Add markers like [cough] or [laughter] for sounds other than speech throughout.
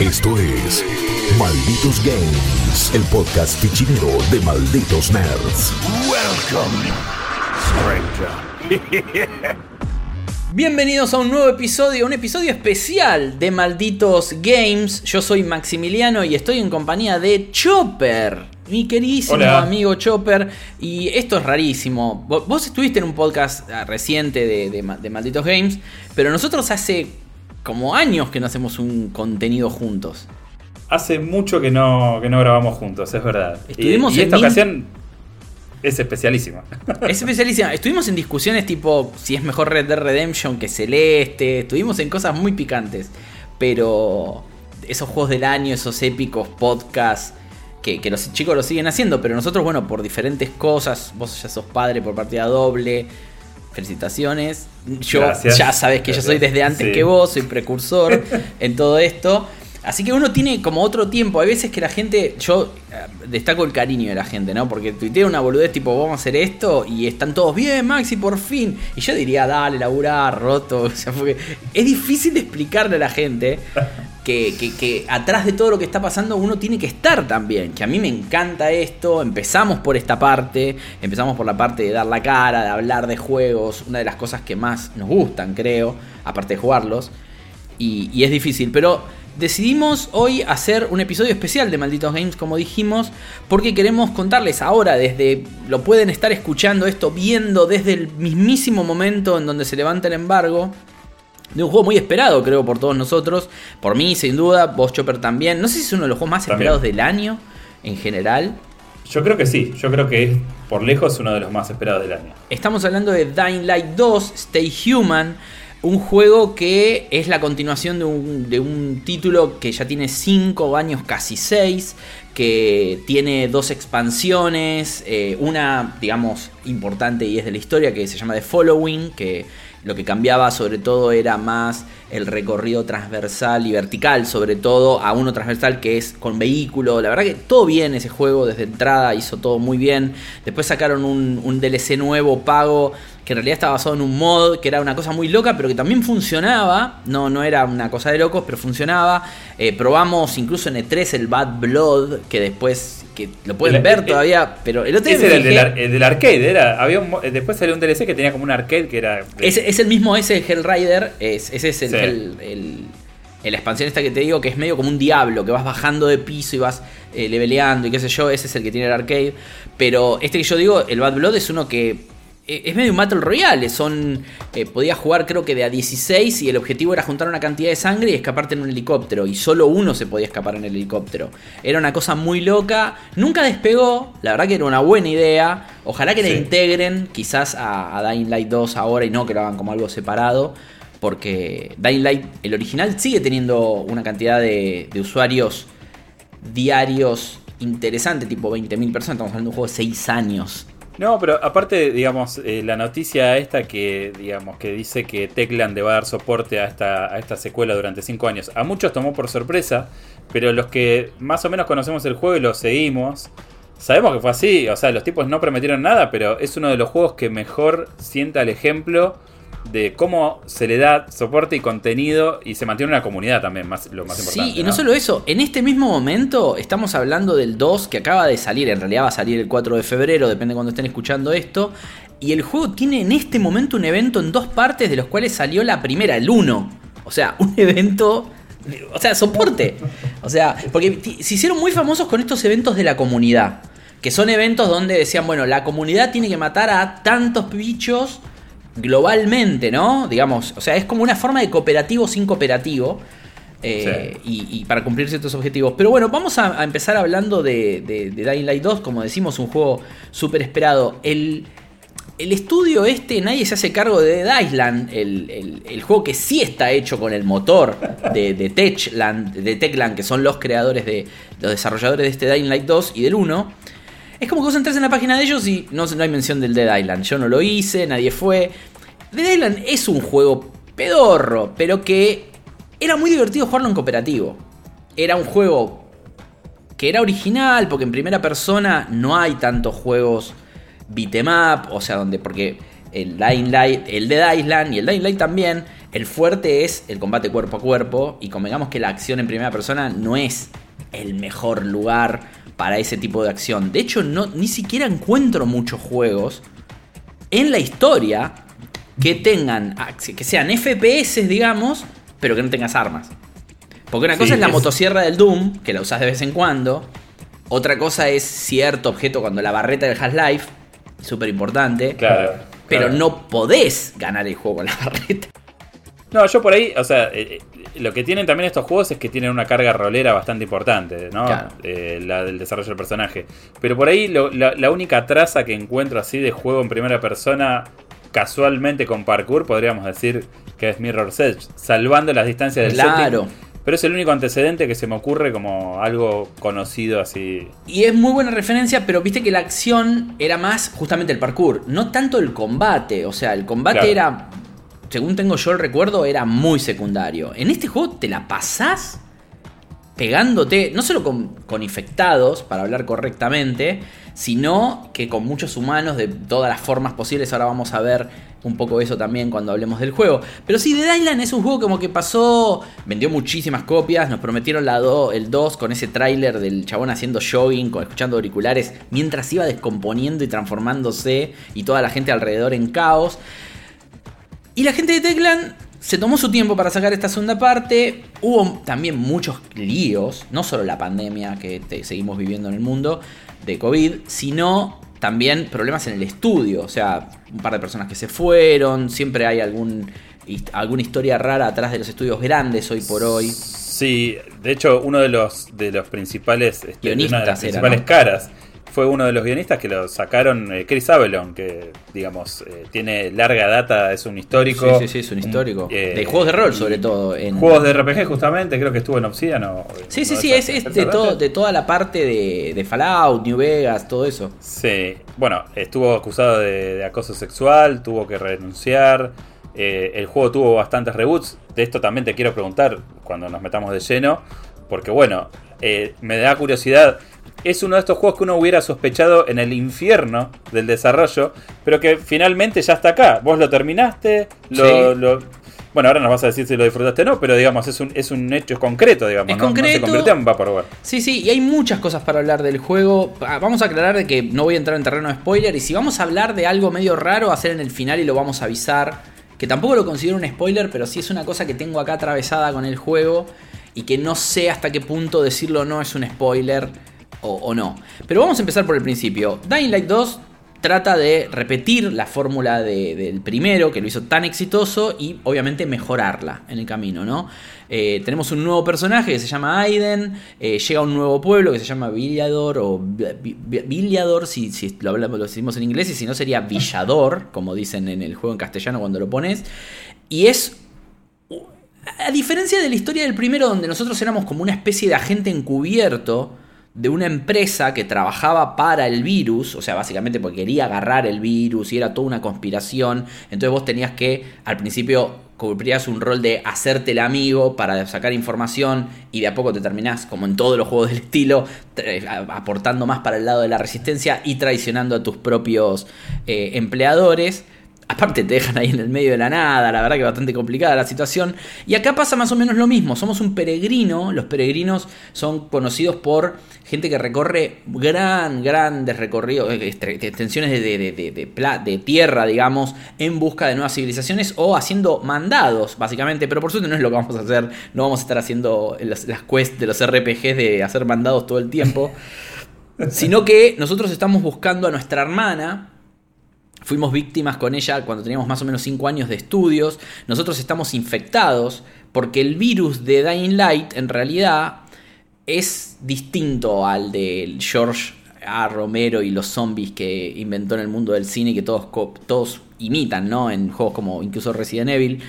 Esto es Malditos Games, el podcast fichinero de Malditos Nerds. Welcome, stranger. [laughs] Bienvenidos a un nuevo episodio, un episodio especial de Malditos Games. Yo soy Maximiliano y estoy en compañía de Chopper, mi queridísimo Hola. amigo Chopper. Y esto es rarísimo. Vo- Vos estuviste en un podcast ah, reciente de, de Malditos Games, pero nosotros hace como años que no hacemos un contenido juntos. Hace mucho que no, que no grabamos juntos, es verdad. Y- Estuvimos y, en esta ocasión es especialísima. Es especialísima. Estuvimos en discusiones tipo si es mejor Red Dead Redemption que Celeste. Estuvimos en cosas muy picantes. Pero esos juegos del año, esos épicos podcasts que, que los chicos lo siguen haciendo. Pero nosotros, bueno, por diferentes cosas. Vos ya sos padre por partida doble. Felicitaciones. Yo Gracias. ya sabes que yo soy desde antes Sí. que vos, soy precursor [laughs] en todo esto. Así que uno tiene como otro tiempo. Hay veces que la gente. Yo eh, destaco el cariño de la gente, ¿no? Porque tuitea una boludez tipo, vamos a hacer esto. Y están todos bien, Maxi, por fin. Y yo diría, dale, laburar, roto. [laughs] O sea, porque es difícil de explicarle a la gente que, atrás de todo lo que está pasando uno tiene que estar también. Que a mí me encanta esto. Empezamos por esta parte. Empezamos por la parte de dar la cara, de hablar de juegos. Una de las cosas que más nos gustan, creo. Aparte de jugarlos y, y es difícil. Pero decidimos hoy hacer un episodio especial de Malditos Games, como dijimos, porque queremos contarles ahora, desde. Lo pueden estar escuchando esto, viendo desde el mismísimo momento en donde se levanta el embargo. De un juego muy esperado, creo, por todos nosotros. Por mí, sin duda. Vos, Chopper, también. No sé si es uno de los juegos más También. esperados del año, en general. Yo creo que sí, yo creo que es por lejos uno de los más esperados del año. Estamos hablando de Dying Light 2, Stay Human, un juego que es la continuación de un, de un título que ya tiene 5 años, casi 6, que tiene dos expansiones, eh, una, digamos, importante y es de la historia, que se llama The Following, que lo que cambiaba sobre todo era más el recorrido transversal y vertical, sobre todo a uno transversal que es con vehículo. La verdad que todo bien ese juego desde entrada, hizo todo muy bien. Después sacaron un, DLC nuevo pago que en realidad estaba basado en un mod, que era una cosa muy loca, pero que también funcionaba. No, no era una cosa de locos, pero funcionaba. Eh, probamos incluso en E3 el Bad Blood, que después, que lo pueden El- ver el- todavía, pero el otro Ese era el del, el arcade, era, había un eh, después salió un DLC que tenía como un arcade que era... de- Es, es el mismo ese de Hellrider, es, ese es el, Sí. el- la expansión esta que te digo, que es medio como un diablo, que vas bajando de piso y vas eh, leveleando y qué sé yo, ese es el que tiene el arcade. Pero este que yo digo, el Bad Blood, es uno que es medio un Battle Royale, son, eh, podías jugar creo que de a 16 y el objetivo era juntar una cantidad de sangre y escaparte en un helicóptero, y solo uno se podía escapar en el helicóptero. Era una cosa muy loca, nunca despegó, la verdad que era una buena idea, ojalá que la Sí. integren quizás a, a Dying Light 2 ahora y no que lo hagan como algo separado. Porque Dying Light, el original, sigue teniendo una cantidad de, de usuarios diarios interesante, tipo 20.000 personas. Estamos hablando de un juego de 6 años. No, pero aparte, digamos, eh, la noticia esta que, digamos, que dice que Techland le va a dar soporte a esta, a esta secuela durante 5 años, a muchos tomó por sorpresa, pero los que más o menos conocemos el juego y lo seguimos, sabemos que fue así, o sea, los tipos no prometieron nada, pero es uno de los juegos que mejor sienta el ejemplo de cómo se le da soporte y contenido y se mantiene una comunidad también, más, lo más importante. Sí, y no, solo eso, en este mismo momento estamos hablando del 2 que acaba de salir, en realidad va a salir el 4 de febrero, depende de cuando estén escuchando esto. Y el juego tiene en este momento un evento en dos partes, de los cuales salió la primera, el 1. O sea, un evento. O sea, soporte. O sea, porque se hicieron muy famosos con estos eventos de la comunidad. Que son eventos donde decían, bueno, la comunidad tiene que matar a tantos bichos globalmente, ¿no? Digamos, o sea, es como una forma de cooperativo sin cooperativo. eh, y, y para cumplir ciertos objetivos. Pero bueno, vamos a, a empezar hablando de, de, de Dying Light 2, como decimos, un juego súper esperado. El, el estudio este, nadie se hace cargo de Dead Island, el, el- el juego que sí está hecho con el motor de, de Techland, de Techland, que son los creadores de los desarrolladores de este Dying Light 2 y del 1. Es como que vos entras en la página de ellos y no, hay mención del Dead Island. Yo no lo hice, nadie fue. Dead Island es un juego pedorro, pero que era muy divertido jugarlo en cooperativo. Era un juego que era original, porque en primera persona no hay tantos juegos beat'em up, o sea, donde, porque el Dying Light, el Dead Island y el Dying Light también, el fuerte es el combate cuerpo a cuerpo y convengamos que la acción en primera persona no es el mejor lugar para ese tipo de acción. De hecho, no, ni siquiera encuentro muchos juegos en la historia que tengan, que sean FPS, digamos, pero que no tengas armas. Porque una cosa es la motosierra del Doom, que la usas de vez en cuando. Otra cosa es cierto objeto cuando la barreta del Half-Life, súper importante. Claro. Pero no podés ganar el juego con la [laughs] barreta. No, yo por ahí, o sea, eh, eh, lo que tienen también estos juegos es que tienen una carga rolera bastante importante, ¿no? Eh, la del desarrollo del personaje. Pero por ahí la, la, única traza que encuentro así de juego en primera persona, casualmente con parkour, podríamos decir que es Mirror's Edge, salvando las distancias del claro. Pero es el único antecedente que se me ocurre como algo conocido así. Y es muy buena referencia, pero viste que la acción era más justamente el parkour, no tanto el combate. O sea, el combate era según tengo yo el recuerdo, era muy secundario. En este juego te la pasás pegándote, no solo con, infectados, para hablar correctamente, sino que con muchos humanos de todas las formas posibles. Ahora vamos a ver un poco eso también cuando hablemos del juego. Pero sí, The Island es un juego como que pasó, vendió muchísimas copias, nos prometieron la el 2 con ese tráiler del chabón haciendo jogging, escuchando auriculares, mientras iba descomponiendo y transformándose y toda la gente alrededor en caos. Y la gente de Techland se tomó su tiempo para sacar esta segunda parte. Hubo también muchos líos, no solo la pandemia que seguimos viviendo en el mundo de COVID, sino también problemas en el estudio. O sea, un par de personas que se fueron, siempre hay algún, alguna historia rara atrás de los estudios grandes hoy por hoy. Sí, de hecho, uno de los, de los principales, este, las principales caras fue uno de los guionistas que lo sacaron eh, Chris Avelon, que digamos eh, tiene larga data, es un histórico. Sí, sí, sí, es un histórico. Eh, de juegos de rol, sobre todo. En... Juegos de RPG, justamente, creo que estuvo en Obsidian. sí, sí, sí, es, de, todo, de toda la parte de, Fallout, New Vegas, todo eso. Sí, bueno, estuvo acusado de, acoso sexual, tuvo que renunciar. el juego tuvo bastantes reboots. De esto también te quiero preguntar cuando nos metamos de lleno. Porque bueno, me da curiosidad es uno de estos juegos que uno hubiera sospechado en el infierno del desarrollo, pero que finalmente ya está acá. Vos lo terminaste, lo, bueno, ahora nos vas a decir si lo disfrutaste o no, pero digamos, es un, es un hecho concreto, digamos. Es concreto. se convirtió en Vaporware. Sí, sí, y hay muchas cosas para hablar del juego. Ah, vamos a aclarar de que no voy a entrar en terreno de spoiler, y si vamos a hablar de algo medio raro, hacer en el final y lo vamos a avisar. Que tampoco lo considero un spoiler, pero sí es una cosa que tengo acá atravesada con el juego y que no sé hasta qué punto decirlo o no es un spoiler o, no. Pero vamos a empezar por el principio. Dying Light 2 trata de repetir la fórmula del primero, que lo hizo tan exitoso, y obviamente mejorarla en el camino, ¿no? Eh, tenemos un nuevo personaje que se llama Aiden, eh, llega a un nuevo pueblo que se llama Villador, o Villador, si, si lo, hablamos, lo decimos en inglés, y si no sería Villador, como dicen en el juego en castellano cuando lo pones, y es... A diferencia de la historia del primero, donde nosotros éramos como una especie de agente encubierto, de una empresa que trabajaba para el virus, o sea, básicamente porque quería agarrar el virus y era toda una conspiración, entonces vos tenías que al principio cumplías un rol de hacerte el amigo para sacar información y de a poco te terminás, como en todos los juegos del estilo, aportando más para el lado de la resistencia y traicionando a tus propios eh, empleadores. Aparte te dejan ahí en el medio de la nada, la verdad que bastante complicada la situación. Y acá pasa más o menos lo mismo, somos un peregrino, los peregrinos son conocidos por gente que recorre gran, grandes recorridos, eh, extensiones de, de, de, tierra, digamos, en busca de nuevas civilizaciones o haciendo mandados, básicamente. Pero por suerte no es lo que vamos a hacer, no vamos a estar haciendo las, las quests de los RPGs de hacer mandados todo el tiempo. [laughs] sino que nosotros estamos buscando a nuestra hermana, Fuimos víctimas con ella cuando teníamos más o menos 5 años de estudios. Nosotros estamos infectados porque el virus de Dying Light en realidad es distinto al de George A. Romero y los zombies que inventó en el mundo del cine y que todos, todos imitan, ¿no? En juegos como incluso Resident Evil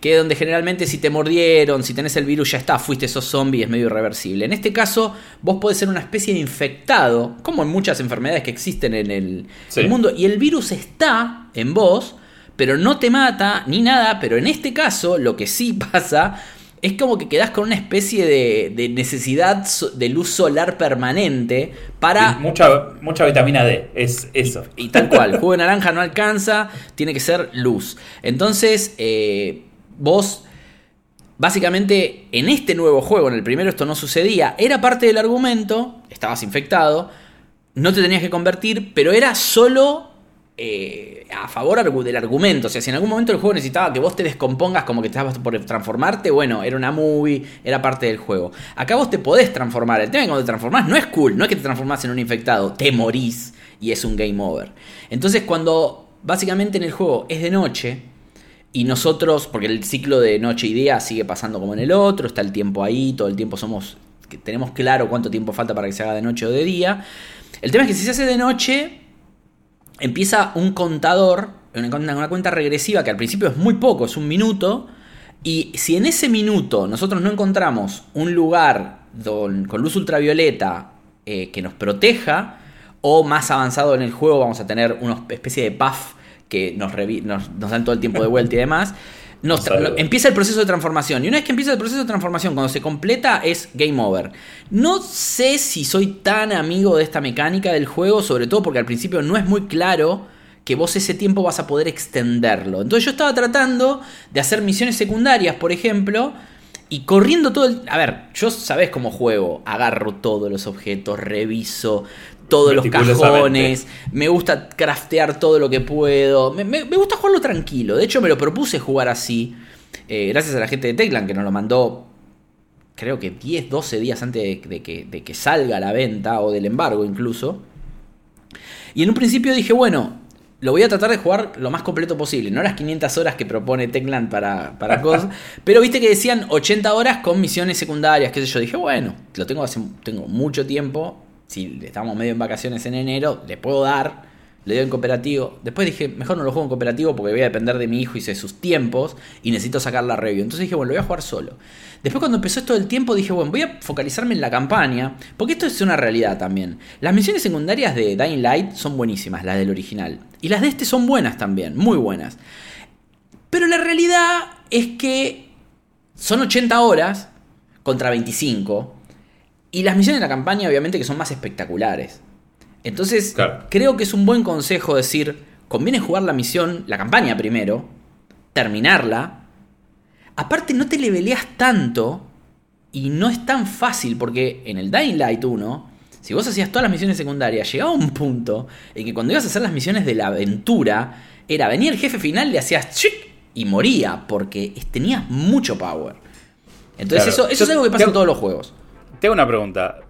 que donde generalmente si te mordieron, si tenés el virus ya está, fuiste esos zombies, es medio irreversible. En este caso, vos podés ser una especie de infectado, como en muchas enfermedades que existen en el, mundo, y el virus está en vos, pero no te mata ni nada, pero en este caso lo que sí [laughs] pasa es como que quedás con una especie de, necesidad de luz solar permanente para... mucha, mucha vitamina D, es eso. Y, tal cual, [laughs] jugo de naranja no alcanza, tiene que ser luz. Entonces, eh, vos... Básicamente, en este nuevo juego, en el primero esto no sucedía, era parte del argumento, estabas infectado, no te tenías que convertir, pero era solo eh, a favor del argumento. O sea, si en algún momento el juego necesitaba que vos te descompongas como que estabas por transformarte, bueno, era una movie, era parte del juego. Acá vos te podés transformar. El tema es que cuando te transformás no es cool, no es que te transformás en un infectado, te morís y es un game over. Entonces, cuando básicamente en el juego es de noche. Y nosotros, porque el ciclo de noche y día sigue pasando como en el otro, está el tiempo ahí, todo el tiempo somos, tenemos claro cuánto tiempo falta para que se haga de noche o de día. El tema es que si se hace de noche, empieza un contador, una, cuenta regresiva que al principio es muy poco, es un minuto. Y si en ese minuto nosotros no encontramos un lugar con luz ultravioleta eh, que nos proteja, o más avanzado en el juego vamos a tener una especie de puff que nos, nos dan todo el tiempo de vuelta y demás, [laughs] empieza el proceso de transformación. Y una vez que empieza el proceso de transformación, cuando se completa, es game over. No sé si soy tan amigo de esta mecánica del juego, sobre todo porque al principio no es muy claro que vos ese tiempo vas a poder extenderlo. Entonces yo estaba tratando de hacer misiones secundarias, por ejemplo, y corriendo todo el... A ver, yo sabés cómo juego. Agarro todos los objetos, reviso, todos los cajones, me gusta craftear todo lo que puedo, me, gusta jugarlo tranquilo, de hecho me lo propuse jugar así, eh, gracias a la gente de Teclan que nos lo mandó creo que 10, 12 días antes de, que, de que salga a la venta o del embargo incluso. Y en un principio dije, bueno, lo voy a tratar de jugar lo más completo posible. No las 500 horas que propone Techland para, para [laughs] cosas. pero viste que decían 80 horas con misiones secundarias, qué sé yo. Dije, bueno, lo tengo hace tengo mucho tiempo si estamos medio en vacaciones en enero, le puedo dar, le doy en cooperativo. Después dije, mejor no lo juego en cooperativo porque voy a depender de mi hijo y de sus tiempos y necesito sacar la review. Entonces dije, bueno, lo voy a jugar solo. Después cuando empezó esto del tiempo dije, bueno, voy a focalizarme en la campaña, porque esto es una realidad también. Las misiones secundarias de Dying Light son buenísimas, las del original. Y las de este son buenas también, muy buenas. Pero la realidad es que son 80 horas contra 25 y las misiones de la campaña, obviamente, que son más espectaculares. Entonces, creo que es un buen consejo decir: conviene jugar la misión, la campaña primero, terminarla. Aparte, no te leveleas tanto y no es tan fácil, porque en el Dying Light 1, si vos hacías todas las misiones secundarias, llegaba un punto en que cuando ibas a hacer las misiones de la aventura, era venir el jefe final, le hacías chic y moría, porque tenías mucho power. Entonces, eso, eso es algo que pasa en todos los juegos. Tengo una pregunta.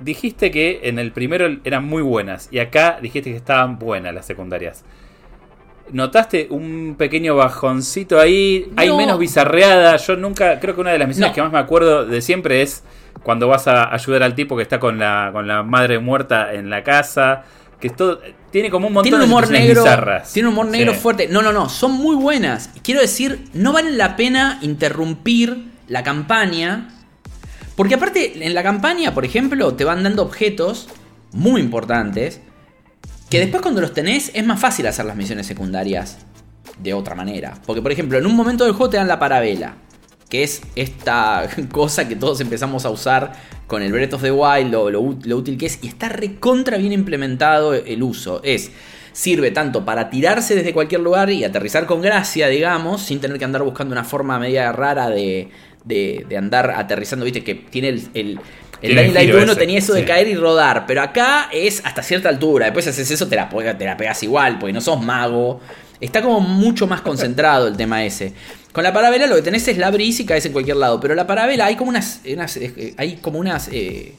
Dijiste que en el primero eran muy buenas y acá dijiste que estaban buenas las secundarias. ¿Notaste un pequeño bajoncito ahí? Hay menos bizarreada. Yo nunca, creo que una de las misiones que más me acuerdo de siempre es cuando vas a ayudar al tipo que está con la, con la madre muerta en la casa. Que todo, tiene como un montón tiene un humor de negro, bizarras. Tiene un humor negro fuerte. No, no, no, son muy buenas. Quiero decir, no vale la pena interrumpir la campaña porque aparte, en la campaña, por ejemplo, te van dando objetos muy importantes. Que después cuando los tenés es más fácil hacer las misiones secundarias de otra manera. Porque por ejemplo, en un momento del juego te dan la parabela. Que es esta [laughs] cosa que todos empezamos a usar con el Breath of the Wild, lo, lo útil que es. Y está recontra bien implementado el uso. Es sirve tanto para tirarse desde cualquier lugar y aterrizar con gracia, digamos, sin tener que andar buscando una forma media rara de, de, andar aterrizando, viste, que tiene el... el el Dying Light 1 tenía eso de caer y rodar, pero acá es hasta cierta altura. Después haces eso, te la, te la pegas igual, porque no sos mago. Está como mucho más concentrado el tema ese. Con la parabela lo que tenés es la brisa y caes en cualquier lado. Pero la parabela hay como unas. Eh, hay como unas. Eh,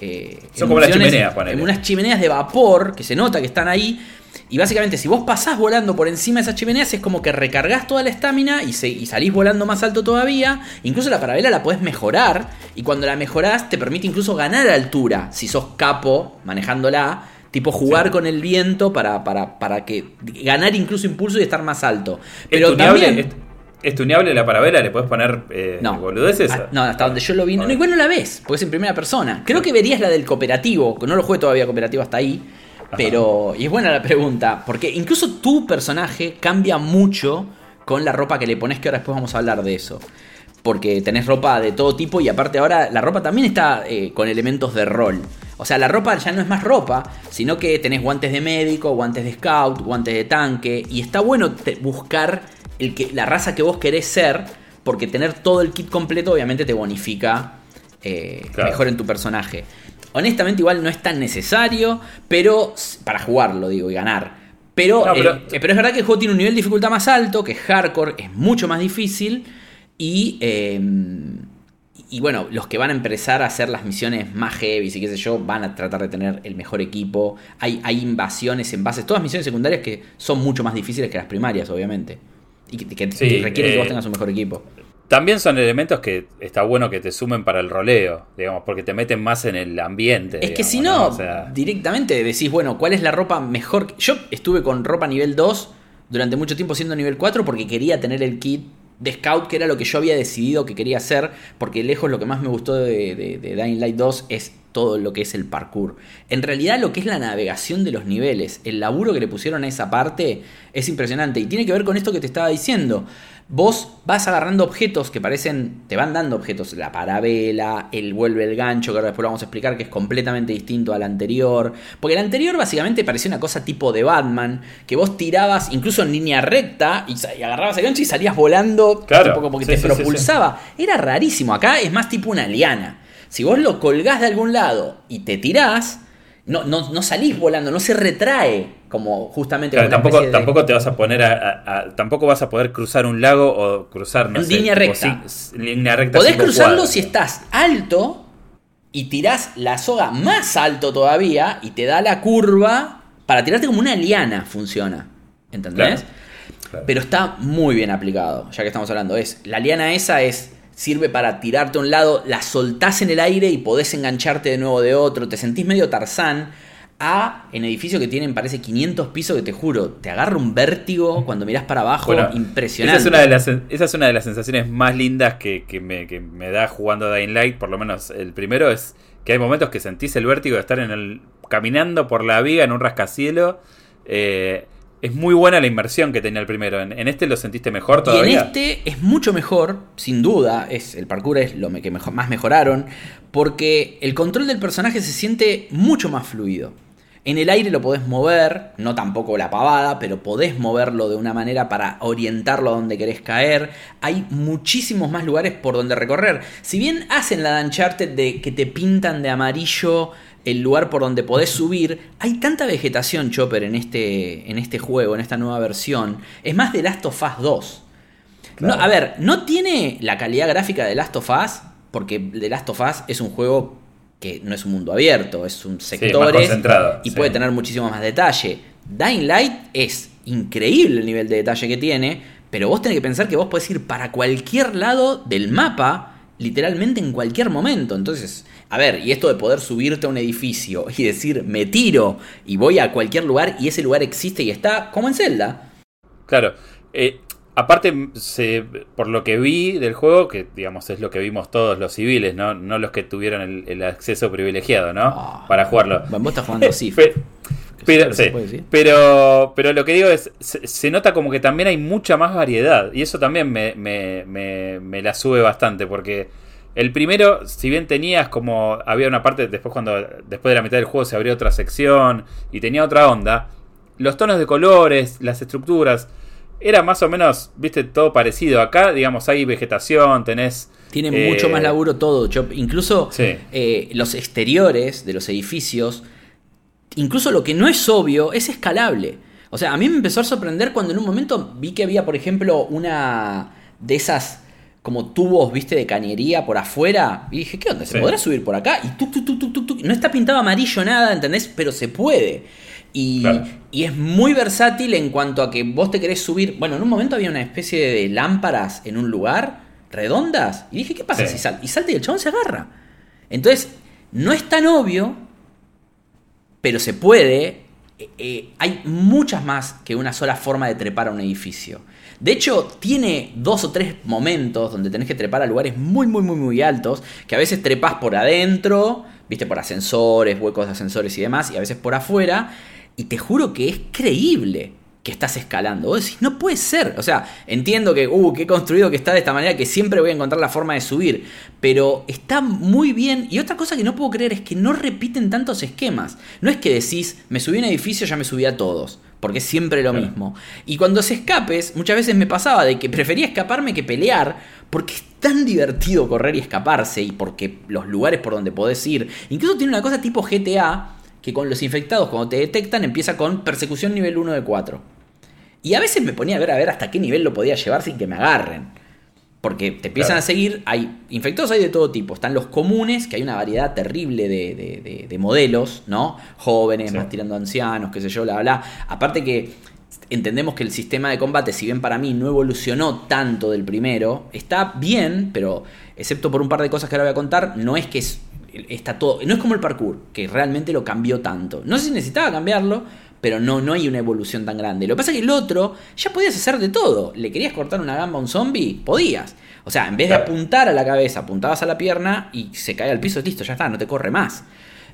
eh, Son como las chimeneas, Unas chimeneas de vapor que se nota que están ahí. Y básicamente, si vos pasás volando por encima de esas chimeneas, es como que recargas toda la estamina y, salís volando más alto todavía. Incluso la parabela la podés mejorar. Y cuando la mejorás, te permite incluso ganar altura. Si sos capo manejándola. Tipo jugar con el viento para, para, para, que ganar incluso impulso y estar más alto. Pero también. ¿Es tuneable la parabela? ¿Le puedes poner eh, no. boludeces? Ah, no, hasta donde yo lo vi. No, igual no la ves, porque es en primera persona. Creo que verías la del cooperativo, no lo jugué todavía cooperativo hasta ahí. Pero, y es buena la pregunta, porque incluso tu personaje cambia mucho con la ropa que le pones, que ahora después vamos a hablar de eso. porque tenés ropa de todo tipo y aparte ahora la ropa también está eh, con elementos de rol. O sea, la ropa ya no es más ropa, sino que tenés guantes de médico, guantes de scout, guantes de tanque. Y está bueno buscar el que, la raza que vos querés ser, porque tener todo el kit completo obviamente te bonifica eh, mejor en tu personaje. Honestamente igual no es tan necesario, pero para jugarlo, digo, y ganar. Pero, eh, pero... es verdad que el juego tiene un nivel de dificultad más alto, que es hardcore, es mucho más difícil. Y, em, y bueno, los que van a empezar a hacer las misiones más heavy y qué sé yo, van a tratar de tener el mejor equipo. Hay, hay invasiones en bases, todas misiones secundarias que son mucho más difíciles que las primarias, obviamente. Y que, requieren que vos eh, tengas un mejor equipo. También son elementos que está bueno que te sumen para el roleo, digamos, porque te meten más en el ambiente. Es que si no, directamente decís, bueno, ¿cuál es la ropa mejor? Yo estuve con ropa nivel 2 durante mucho tiempo siendo nivel 4 porque quería tener el kit de Scout, que era lo que yo había decidido que quería hacer, porque lejos lo que más me gustó de, de, de, Dying Light 2 es todo lo que es el parkour. En realidad lo que es la navegación de los niveles, el laburo que le pusieron a esa parte es impresionante y tiene que ver con esto que te estaba diciendo. Vos vas agarrando objetos que parecen, te van dando objetos, la parabela, el vuelve el gancho, que ahora después lo vamos a explicar, que es completamente distinto al anterior. Porque el anterior básicamente parecía una cosa tipo de Batman, que vos tirabas incluso en línea recta y, agarrabas el gancho y salías volando, claro, un poco porque te propulsaba. Era rarísimo, acá es más tipo una liana. Si vos lo colgás de algún lado y te tirás, no, no, no salís volando, no se retrae como justamente tampoco, tampoco te vas a poner a, tampoco vas a poder cruzar un lago o cruzar no en línea recta. línea recta podés cruzarlo si estás alto y tirás la soga más alto todavía y te da la curva para tirarte como una liana funciona ¿entendés? pero está muy bien aplicado ya que estamos hablando. Es la liana esa es sirve para tirarte a un lado la soltás en el aire y podés engancharte de nuevo de otro te sentís medio tarzán a en edificio que tienen, parece 500 pisos que te juro, te agarra un vértigo cuando mirás para abajo, impresionante. Esa es, una de las, esa es una de las sensaciones más lindas que, me, da jugando Dying Light, por lo menos el primero es que hay momentos que sentís el vértigo de estar en el caminando por la viga en un rascacielo. Eh, es muy buena la inmersión que tenía el primero. ¿En, este lo sentiste mejor todavía? Y en este es mucho mejor, sin duda. Es, el parkour es lo que más mejoraron. Porque el control del personaje se siente mucho más fluido. En el aire lo podés mover, no tampoco la pavada, pero podés moverlo de una manera para orientarlo a donde querés caer. Hay muchísimos más lugares por donde recorrer. Si bien hacen la de de que te pintan de amarillo el lugar por donde podés subir, hay tanta vegetación, Chopper, en este, en este juego, en esta nueva versión. Es más de Last of Us 2. a ver, no tiene la calidad gráfica de Last of Us, porque The Last of Us es un juego que no es un mundo abierto, es un sector y puede tener muchísimo más detalle. Dying Light es increíble el nivel de detalle que tiene, pero vos tenés que pensar que vos podés ir para cualquier lado del mapa, literalmente en cualquier momento. Entonces, a ver, y esto de poder subirte a un edificio y decir, me tiro y voy a cualquier lugar y ese lugar existe y está como en Zelda. Claro, eh, Aparte, se, por lo que vi del juego, que digamos es lo que vimos todos los civiles, no, no los que tuvieron el, acceso privilegiado, ¿no? Ah. Para jugarlo. Vos estás jugando [laughs] sí. pero, pero, pero, lo que digo es, se, nota como que también hay mucha más variedad. Y eso también me, me, me, me, la sube bastante, porque el primero, si bien tenías como, había una parte, después cuando, después de la mitad del juego se abrió otra sección y tenía otra onda, los tonos de colores, las estructuras era más o menos, viste, todo parecido. Acá, digamos, hay vegetación, tenés... Tiene mucho más eh, laburo todo, Incluso eh, los exteriores de los edificios, incluso lo que no es obvio, es escalable. O sea, a mí me empezó a sorprender cuando en un momento vi que había, por ejemplo, una de esas como tubos, viste, de cañería por afuera. Y dije, ¿qué onda? ¿Se podrá subir por acá? Y tuk, tuk, tuk, tuk, tuk. No está pintado amarillo nada, ¿entendés? Pero se puede. Y, es muy versátil en cuanto a que vos te querés subir. Bueno, en un momento había una especie de lámparas en un lugar, redondas. Y dije, ¿qué pasa si salta? Y salta y el chabón se agarra. Entonces, no es tan obvio, pero se puede. Eh, eh, hay muchas más que una sola forma de trepar a un edificio. De hecho, tiene dos o tres momentos donde tenés que trepar a lugares muy, muy, muy, muy altos, que a veces trepas por adentro, viste, por ascensores, huecos de ascensores y demás, y a veces por afuera, y te juro que es creíble que estás escalando. Vos decís, no puede ser. O sea, entiendo que, uh, que he construido que está de esta manera que siempre voy a encontrar la forma de subir. Pero está muy bien. Y otra cosa que no puedo creer es que no repiten tantos esquemas. No es que decís, me subí a un edificio, ya me subí a todos. Porque es siempre lo mismo. Y cuando se escapes, muchas veces me pasaba de que prefería escaparme que pelear. Porque es tan divertido correr y escaparse. Y porque los lugares por donde podés ir. Incluso tiene una cosa tipo GTA. Que con los infectados, cuando te detectan, empieza con persecución nivel 1 de 4. Y a veces me ponía a ver a ver hasta qué nivel lo podía llevar sin que me agarren. Porque te empiezan a seguir, hay infectados hay de todo tipo. Están los comunes, que hay una variedad terrible de, modelos, ¿no? Jóvenes, más tirando ancianos, qué sé yo, bla, bla. Aparte que entendemos que el sistema de combate, si bien para mí no evolucionó tanto del primero, está bien, pero excepto por un par de cosas que ahora voy a contar, no es que está todo, no es como el parkour, que realmente lo cambió tanto. No sé si necesitaba cambiarlo, pero no, no hay una evolución tan grande. Lo que pasa es que el otro ya podías hacer de todo. ¿Le querías cortar una gamba a un zombie? Podías. O sea, en vez de apuntar a la cabeza, apuntabas a la pierna y se cae al piso, listo, ya está, no te corre más.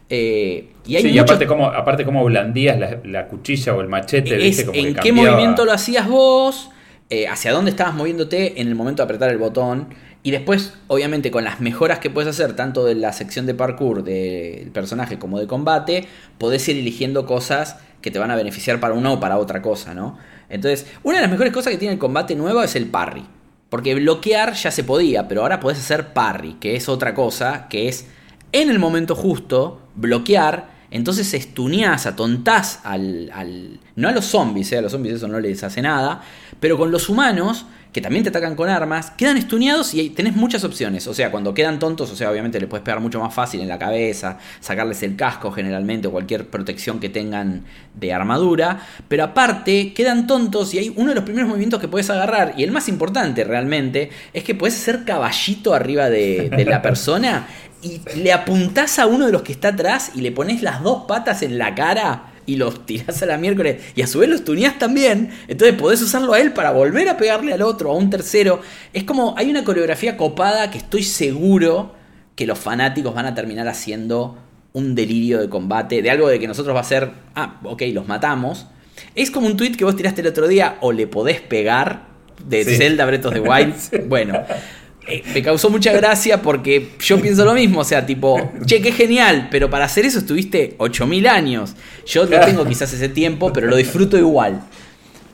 Eh, y hay sí, y aparte cómo, aparte cómo blandías la, cuchilla o el machete. Es, ¿En qué movimiento lo hacías vos? Eh, ¿Hacia dónde estabas moviéndote en el momento de apretar el botón? Y después, obviamente, con las mejoras que puedes hacer, tanto de la sección de parkour del personaje como de combate, podés ir eligiendo cosas que te van a beneficiar para una o para otra cosa, ¿no? Entonces, una de las mejores cosas que tiene el combate nuevo es el parry. Porque bloquear ya se podía, pero ahora podés hacer parry, que es otra cosa, que es en el momento justo bloquear, entonces estuneás, atontás al, al... no a los zombies, ¿eh? a los zombies eso no les hace nada, pero con los humanos que también te atacan con armas, quedan estuneados y tenés muchas opciones. O sea, cuando quedan tontos, o sea, obviamente les puedes pegar mucho más fácil en la cabeza, sacarles el casco generalmente o cualquier protección que tengan de armadura. Pero aparte, quedan tontos y hay uno de los primeros movimientos que puedes agarrar, y el más importante realmente, es que puedes hacer caballito arriba de, de la persona y le apuntás a uno de los que está atrás y le pones las dos patas en la cara y los tirás a la miércoles y a su vez los tuneás también, entonces podés usarlo a él para volver a pegarle al otro, a un tercero. Es como hay una coreografía copada que estoy seguro que los fanáticos van a terminar haciendo un delirio de combate, de algo de que nosotros va a ser, ah, ok, los matamos. Es como un tweet que vos tiraste el otro día, o le podés pegar de Zelda Breath of the Wild. [laughs] Bueno, eh, me causó mucha gracia porque yo pienso lo mismo, o sea, tipo, che, qué genial, pero para hacer eso estuviste 8000 años. Yo no tengo quizás ese tiempo, pero lo disfruto igual.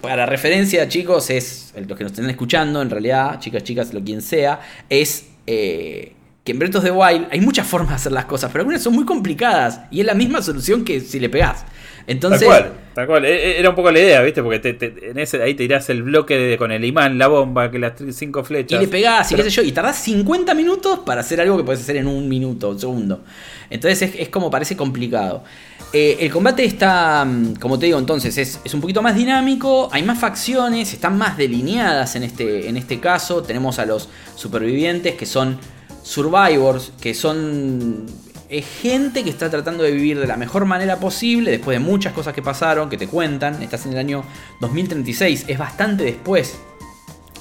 Para referencia, chicos, es, los que nos estén escuchando, en realidad, chicas, chicas, lo quien sea, es eh, que en Breath of the Wild hay muchas formas de hacer las cosas, pero algunas son muy complicadas y es la misma solución que si le pegás. Entonces, tal cual, tal cual. E, e, era un poco la idea, ¿viste? Porque en ese, ahí te irás el bloque con el imán, la bomba, que las cinco flechas. Y le pegás, y qué sé yo, y tardás 50 minutos para hacer algo que puedes hacer en un minuto, un segundo. Entonces es, como parece complicado. Eh, el combate está, mm, como te digo, entonces es, es, un poquito más dinámico, hay más facciones, están más delineadas en este, en este caso. Tenemos a los supervivientes que son survivors, que son es gente que está tratando de vivir de la mejor manera posible después de muchas cosas que pasaron, que te cuentan. Estás en el año 2036, es bastante después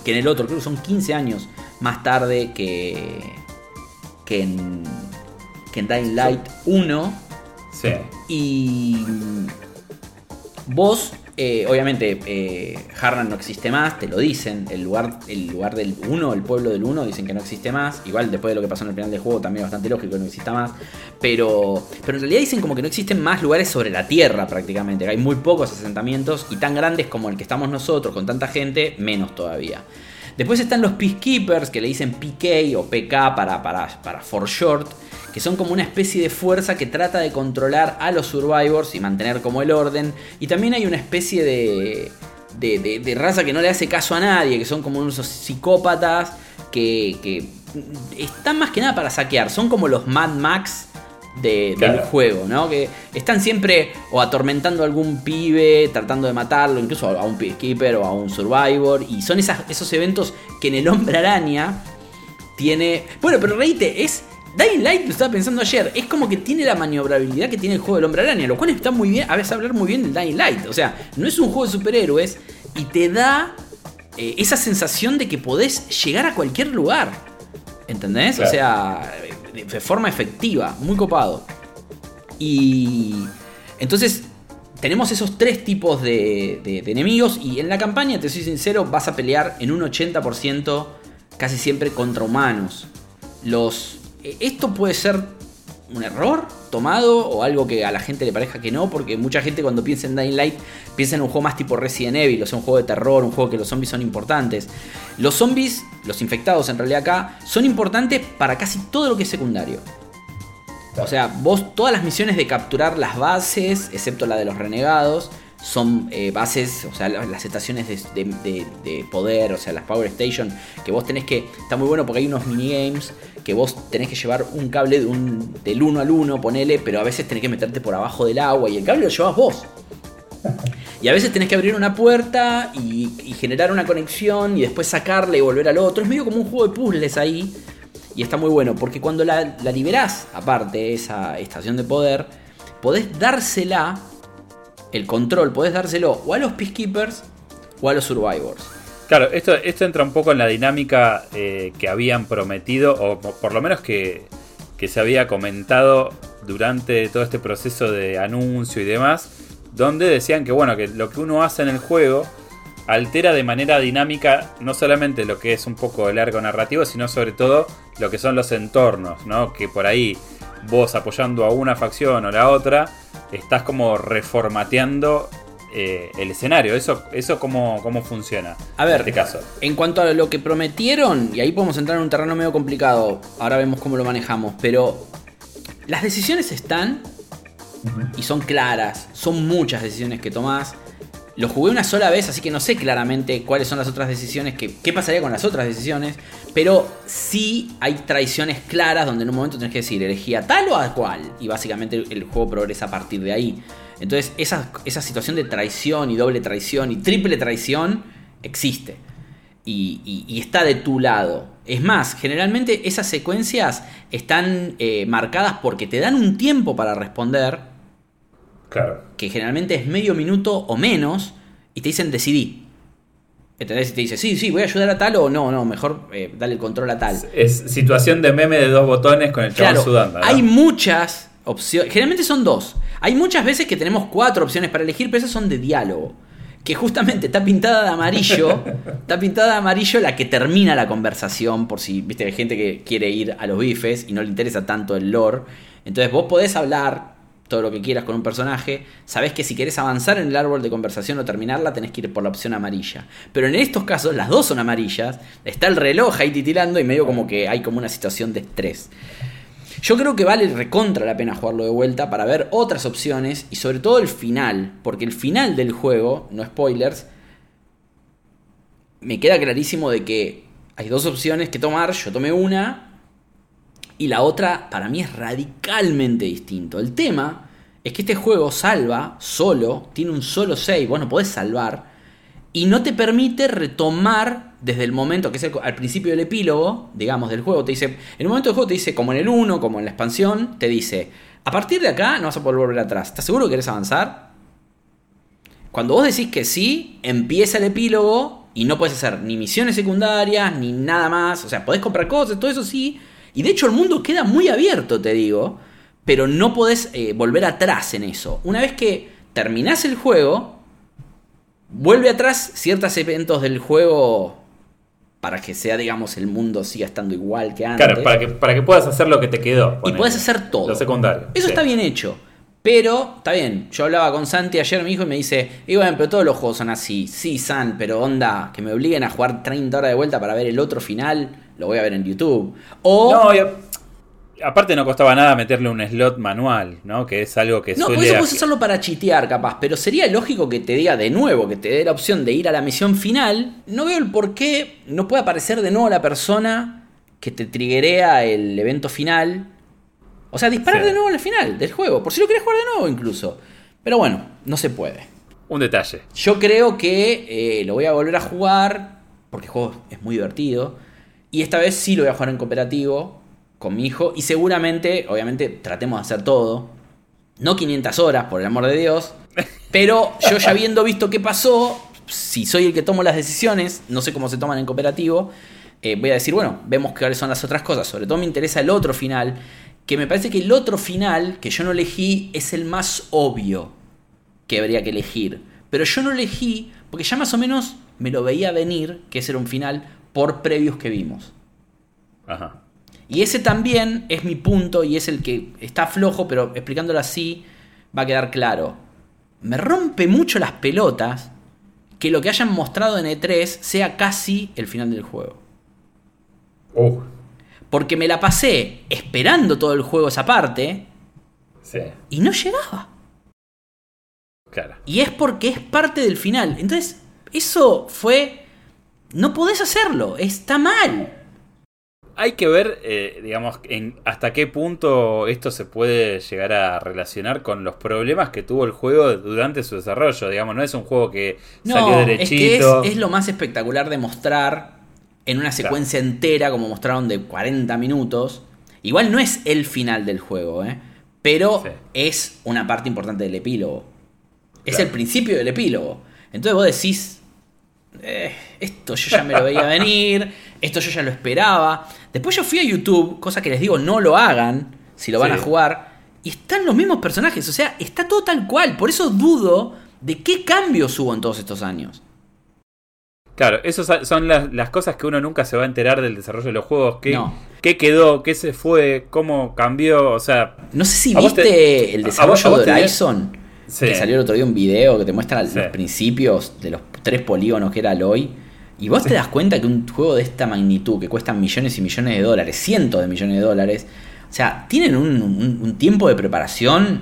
que en el otro, creo que son 15 años más tarde que, que, en, que en Dying Light 1. Sí. Y vos eh, obviamente, eh, no existe más, te lo dicen. El lugar, lugar del 1, el pueblo del 1, dicen que no existe más. Igual después de lo que pasó en el final del juego, también es bastante lógico que no exista más. Pero, pero en realidad dicen como que no existen más lugares sobre la tierra prácticamente. Hay muy pocos asentamientos y tan grandes como el que estamos nosotros, con tanta gente, menos todavía. Después están los Peacekeepers, que le dicen PK o PK para, para, para for short que son como una especie de fuerza que trata de controlar a los survivors y mantener como el orden. Y también hay una especie de, de, raza que no le hace caso a nadie, que son como unos psicópatas que, están más que nada para saquear, son como los Mad Max del juego, ¿no? Que están siempre o atormentando a algún pibe, tratando de matarlo, incluso a un peacekeeper o a un survivor. Y son esos eventos que en el hombre araña tiene... Bueno, pero reíte, es Dying Light, lo estaba pensando ayer, es como que tiene la maniobrabilidad que tiene el juego del Hombre Araña, lo cual está muy bien, a veces hablar muy bien del Dying Light. O sea, no es un juego de superhéroes y te da eh, esa sensación de que podés llegar a cualquier lugar. ¿Entendés? O sea, de forma efectiva, muy copado. Y entonces tenemos esos tres tipos de, de- de enemigos y en la campaña, te soy sincero, vas a pelear en un 80% casi siempre contra humanos. Los, eh, esto puede ser un error tomado o algo que a la gente le parezca que no, porque mucha gente cuando piensa en Dying Light piensa en un juego más tipo Resident Evil, o sea, un juego de terror, un juego que los zombies son importantes. Los zombies, los infectados en realidad acá, son importantes para casi todo lo que es secundario. O sea, vos todas las misiones de capturar las bases, excepto la de los renegados, son eh, bases, o sea, la- las estaciones de, de- de- de poder, o sea, las Power Station, que vos tenés que... Está muy bueno porque hay unos minigames que vos tenés que llevar un cable de un, del 1 al 1, ponele, pero a veces tenés que meterte por abajo del agua y el cable lo llevas vos. [laughs] Y a veces tenés que abrir una puerta y, y generar una conexión y después sacarla y volver al otro. Es medio como un juego de puzzles ahí. Y está muy bueno, porque cuando la, la liberás, aparte, esa estación de poder, podés dársela, el control, podés dárselo o a los Peacekeepers o a los Survivors. Claro, esto, esto entra un poco en la dinámica eh, que habían prometido, o po- por lo menos que, que se había comentado durante todo este proceso de anuncio y demás, donde decían que bueno, que lo que uno hace en el juego altera de manera dinámica no solamente lo que es un poco el arco narrativo, sino sobre todo lo que son los entornos, ¿no? Que por ahí vos apoyando a una facción o la otra, estás como reformateando eh, el escenario. Eso, eso cómo, cómo funciona A ver, en este caso. En cuanto a lo que prometieron, y ahí podemos entrar en un terreno medio complicado, ahora vemos cómo lo manejamos, pero las decisiones están y son claras, son muchas decisiones que tomás. Lo jugué una sola vez, así que no sé claramente cuáles son las otras decisiones, que, qué pasaría con las otras decisiones, pero sí hay traiciones claras donde en un momento tenés que decir, elegí a tal o a cual, y básicamente el juego progresa a partir de ahí. Entonces esa, esa situación de traición y doble traición y triple traición existe. Y, y- está de tu lado. Es más, generalmente esas secuencias están eh, marcadas porque te dan un tiempo para responder, Claro. que generalmente es medio minuto o menos, y te dicen decidí. ¿Entendés? Y te dice, sí, sí, voy a ayudar a tal o no, no, mejor eh, dale el control a tal. Es situación de meme de dos botones con el Claro, sudando. ¿no? hay muchas opciones, generalmente son dos. Hay muchas veces que tenemos cuatro opciones para elegir, pero esas son de diálogo. Que justamente está pintada de amarillo, [laughs] está pintada de amarillo la que termina la conversación, por si, viste, hay gente que quiere ir a los bifes y no le interesa tanto el lore. Entonces vos podés hablar todo lo que quieras con un personaje, sabés que si querés avanzar en el árbol de conversación o terminarla, tenés que ir por la opción amarilla. Pero en estos casos, las dos son amarillas, está el reloj ahí titilando y medio como que hay como una situación de estrés. Yo creo que vale recontra la pena jugarlo de vuelta para ver otras opciones y sobre todo el final, porque el final del juego, no spoilers, me queda clarísimo de que hay dos opciones que tomar, yo tomé una y la otra para mí es radicalmente distinto. El tema es que este juego salva solo, tiene un solo save, vos no podés salvar y no te permite retomar desde el momento que es el- al principio del epílogo, digamos, del juego. Te dice, en el momento del juego te dice, como en el 1, como en la expansión, te dice, a partir de acá no vas a poder volver atrás. ¿Estás seguro que querés avanzar? Cuando vos decís que sí, empieza el epílogo y no puedes hacer ni misiones secundarias, ni nada más. O sea, podés comprar cosas, todo eso sí. Y de hecho el mundo queda muy abierto, te digo. Pero no podés eh, volver atrás en eso. Una vez que terminás el juego, vuelve atrás ciertos eventos del juego para que sea, digamos, el mundo siga estando igual que antes. Claro, para que, para que puedas hacer lo que te quedó. Y puedes hacer todo. Lo secundario. Eso sí. está bien hecho. Pero, está bien. Yo hablaba con Santi ayer, mi hijo, y me dice: Y bueno, pero todos los juegos son así. Sí, San, pero onda, que me obliguen a jugar 30 horas de vuelta para ver el otro final, lo voy a ver en YouTube. O. No, aparte no costaba nada meterle un slot manual, ¿no? Que es algo que No, eso puedes hacerlo para chitear, capaz. Pero sería lógico que te diga de nuevo, que te dé la opción de ir a la misión final. No veo el por qué no puede aparecer de nuevo la persona que te triggerea el evento final. O sea, disparar Sí. de nuevo el final del juego. Por si lo querés jugar de nuevo, incluso. Pero bueno, no se puede. Un detalle. Yo creo que eh, lo voy a volver a jugar. Porque el juego es muy divertido. Y esta vez sí lo voy a jugar en cooperativo con mi hijo. Y seguramente, obviamente, tratemos de hacer todo. No 500 horas, por el amor de Dios. [laughs] Pero yo ya habiendo visto qué pasó, si soy el que tomo las decisiones, no sé cómo se toman en cooperativo, eh, voy a decir, bueno, vemos cuáles son las otras cosas. Sobre todo me interesa el otro final, que me parece que el otro final que yo no elegí es el más obvio. que habría que elegir. Pero yo no elegí porque ya más o menos me lo veía venir, que ese era un final, por previos que vimos. Ajá. Y ese también es mi punto y es el que está flojo, pero explicándolo así va a quedar claro. Me rompe mucho las pelotas que lo que hayan mostrado en E3 sea casi el final del juego. Uh, Porque me la pasé esperando todo el juego esa parte sí, y no llegaba. claro. Y es porque es parte del final. Entonces, eso fue... No podés hacerlo, está mal. Hay que ver, eh, digamos, en hasta qué punto esto se puede llegar a relacionar con los problemas que tuvo el juego durante su desarrollo. Digamos, no es un juego que salió No, es que es, derechito. es lo más espectacular de mostrar en una secuencia entera, como mostraron de 40 minutos. Igual no es el final del juego, ¿eh? pero Sí. es una parte importante del epílogo. Es Claro. el principio del epílogo. Entonces vos decís, "Eh, esto yo ya me lo veía venir, esto yo ya lo esperaba. Después yo fui a YouTube, cosa que les digo, no lo hagan si lo van Sí. a jugar, y están los mismos personajes, o sea, está todo tal cual. Por eso dudo de qué cambios hubo en todos estos años. Claro, esas son las, las cosas que uno nunca se va a enterar del desarrollo de los juegos. ¿Qué, No. qué quedó? ¿Qué se fue? ¿Cómo cambió? O sea, No sé si ¿A vos viste te- el desarrollo de Horizon, Sí. que salió el otro día un video que te muestra Sí. los principios de los tres polígonos que era Aloy. Y vos te das cuenta que un juego de esta magnitud, que cuesta millones y millones de dólares, cientos de millones de dólares, o sea, tienen un, un- un tiempo de preparación.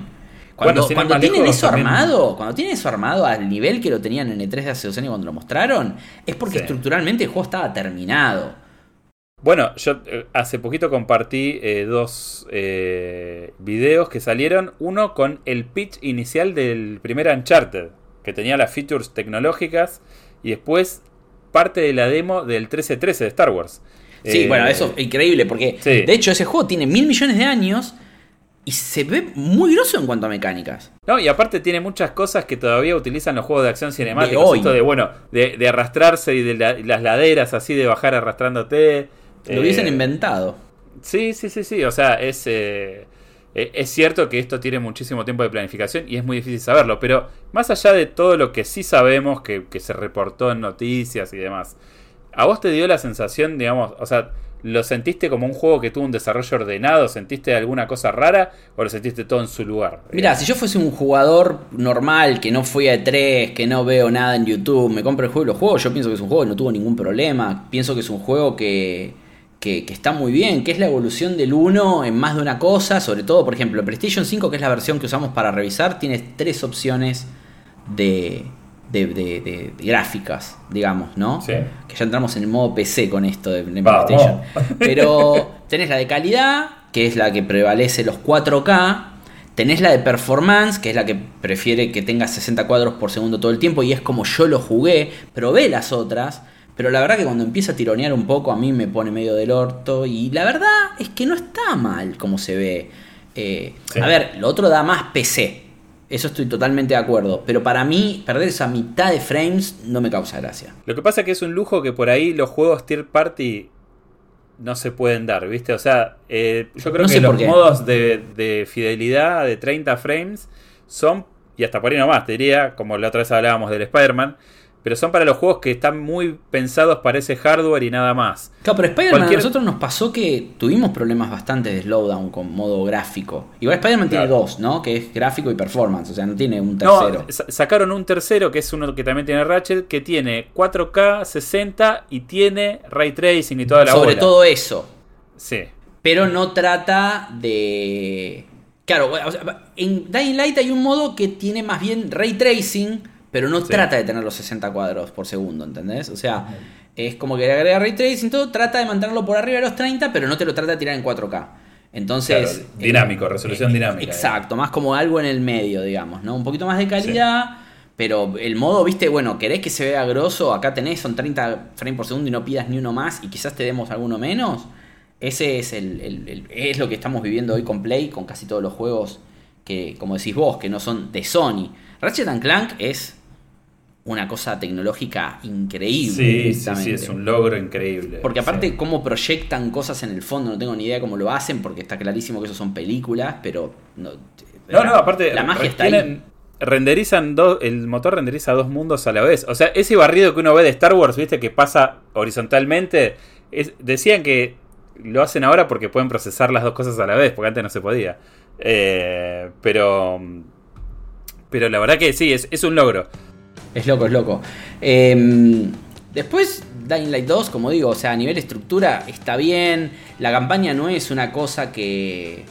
Cuando, Bueno, cuando tienen eso también- armado, cuando tienen eso armado al nivel que lo tenían en E3 de hace dos años cuando lo mostraron, es porque estructuralmente el juego estaba terminado. Bueno, yo eh, hace poquito compartí eh, dos eh, videos que salieron. Uno con el pitch inicial del primer Uncharted, que tenía las features tecnológicas, y después parte de la demo del 1313 de Star Wars. Sí, Eh, bueno, eso es increíble porque sí. de hecho ese juego tiene mil millones de años y se ve muy grosso en cuanto a mecánicas. No, y aparte tiene muchas cosas que todavía utilizan los juegos de acción. De hoy. Esto de, bueno, de, de arrastrarse y de la- las laderas así, de bajar arrastrándote. Lo hubiesen Eh, inventado. Sí, sí, sí, sí. O sea, es, eh, eh, es cierto que esto tiene muchísimo tiempo de planificación y es muy difícil saberlo. Pero más allá de todo lo que sí sabemos, que, que se reportó en noticias y demás, ¿a vos te dio la sensación, digamos, o sea, ¿lo sentiste como un juego que tuvo un desarrollo ordenado? ¿Sentiste alguna cosa rara o lo sentiste todo en su lugar? Mira, si yo fuese un jugador normal que no fui a E3, que no veo nada en YouTube, me compro el juego y lo juego, yo pienso que es un juego que no tuvo ningún problema. Pienso que es un juego que, que, que está muy bien, que es la evolución del 1 en más de una cosa. Sobre todo, por ejemplo, el PlayStation 5, que es la versión que usamos para revisar, tiene tres opciones de, de, de- de- de gráficas, digamos, ¿no? Sí. Que ya entramos en el modo PC con esto de, Vamos. PlayStation. [laughs] Pero tenés la de calidad, que es la que prevalece los 4K. Tenés la de performance, que es la que prefiere que tenga 60 cuadros por segundo todo el tiempo, y es como yo lo jugué. Probé las otras, pero la verdad que cuando empieza a tironear un poco a mí me pone medio del orto. Y la verdad es que no está mal como se ve. Eh, Sí. A ver, lo otro da más PC. Eso estoy totalmente de acuerdo. Pero para mí, perder esa mitad de frames no me causa gracia. Lo que pasa es que es un lujo que por ahí los juegos tier party no se pueden dar, ¿viste? O sea, eh, yo creo No que los modos de, de fidelidad de 30 frames son, y hasta por ahí nomás, te diría, como la otra vez hablábamos del Spider-Man, pero son para los juegos que están muy pensados para ese hardware y nada más. Claro, pero Spider-Man Cualquier- a nosotros nos pasó que tuvimos problemas bastante de slowdown con modo gráfico. Igual Spider-Man tiene dos, ¿no? Que es gráfico y performance, o sea, no tiene un tercero. sa- sacaron un tercero que es uno que también tiene Ratchet, que tiene 4K, 60 y tiene ray tracing y toda la Sobre bola. todo eso. Sí. Pero no trata de. Claro, o sea, en Dying Light hay un modo que tiene más bien ray tracing, pero no Sí. trata de tener los 60 cuadros por segundo, ¿entendés? O sea, es como que le agrega ray tracing, todo, trata de mantenerlo por arriba de los 30, pero no te lo trata de tirar en 4K. Entonces. Claro, dinámico, resolución dinámica. Exacto, más como algo en el medio, digamos, ¿no? Un poquito más de calidad. Pero el modo, viste, bueno, querés que se vea grosso, acá tenés, son 30 frames por segundo y no pidas ni uno más y quizás te demos alguno menos. Ese es, el, el- el- es lo que estamos viviendo hoy con Play, con casi todos los juegos que, como decís vos, que no son de Sony. Ratchet and Clank es una cosa tecnológica increíble. Sí, sí, sí, es un logro increíble. Porque aparte Sí. cómo proyectan cosas en el fondo, no tengo ni idea cómo lo hacen, porque está clarísimo que eso son películas, pero no, No, no, aparte la magia está ahí. renderizan dos, el motor renderiza dos mundos a la vez. O sea, ese barrido que uno ve de Star Wars, viste, que pasa horizontalmente, decían que lo hacen ahora porque pueden procesar las dos cosas a la vez, porque antes no se podía. Eh, pero, pero la verdad que sí, es, es un logro. Es loco, es loco. Em, después, Dying Light 2, como digo, o sea, a nivel estructura está bien. La campaña no es una cosa que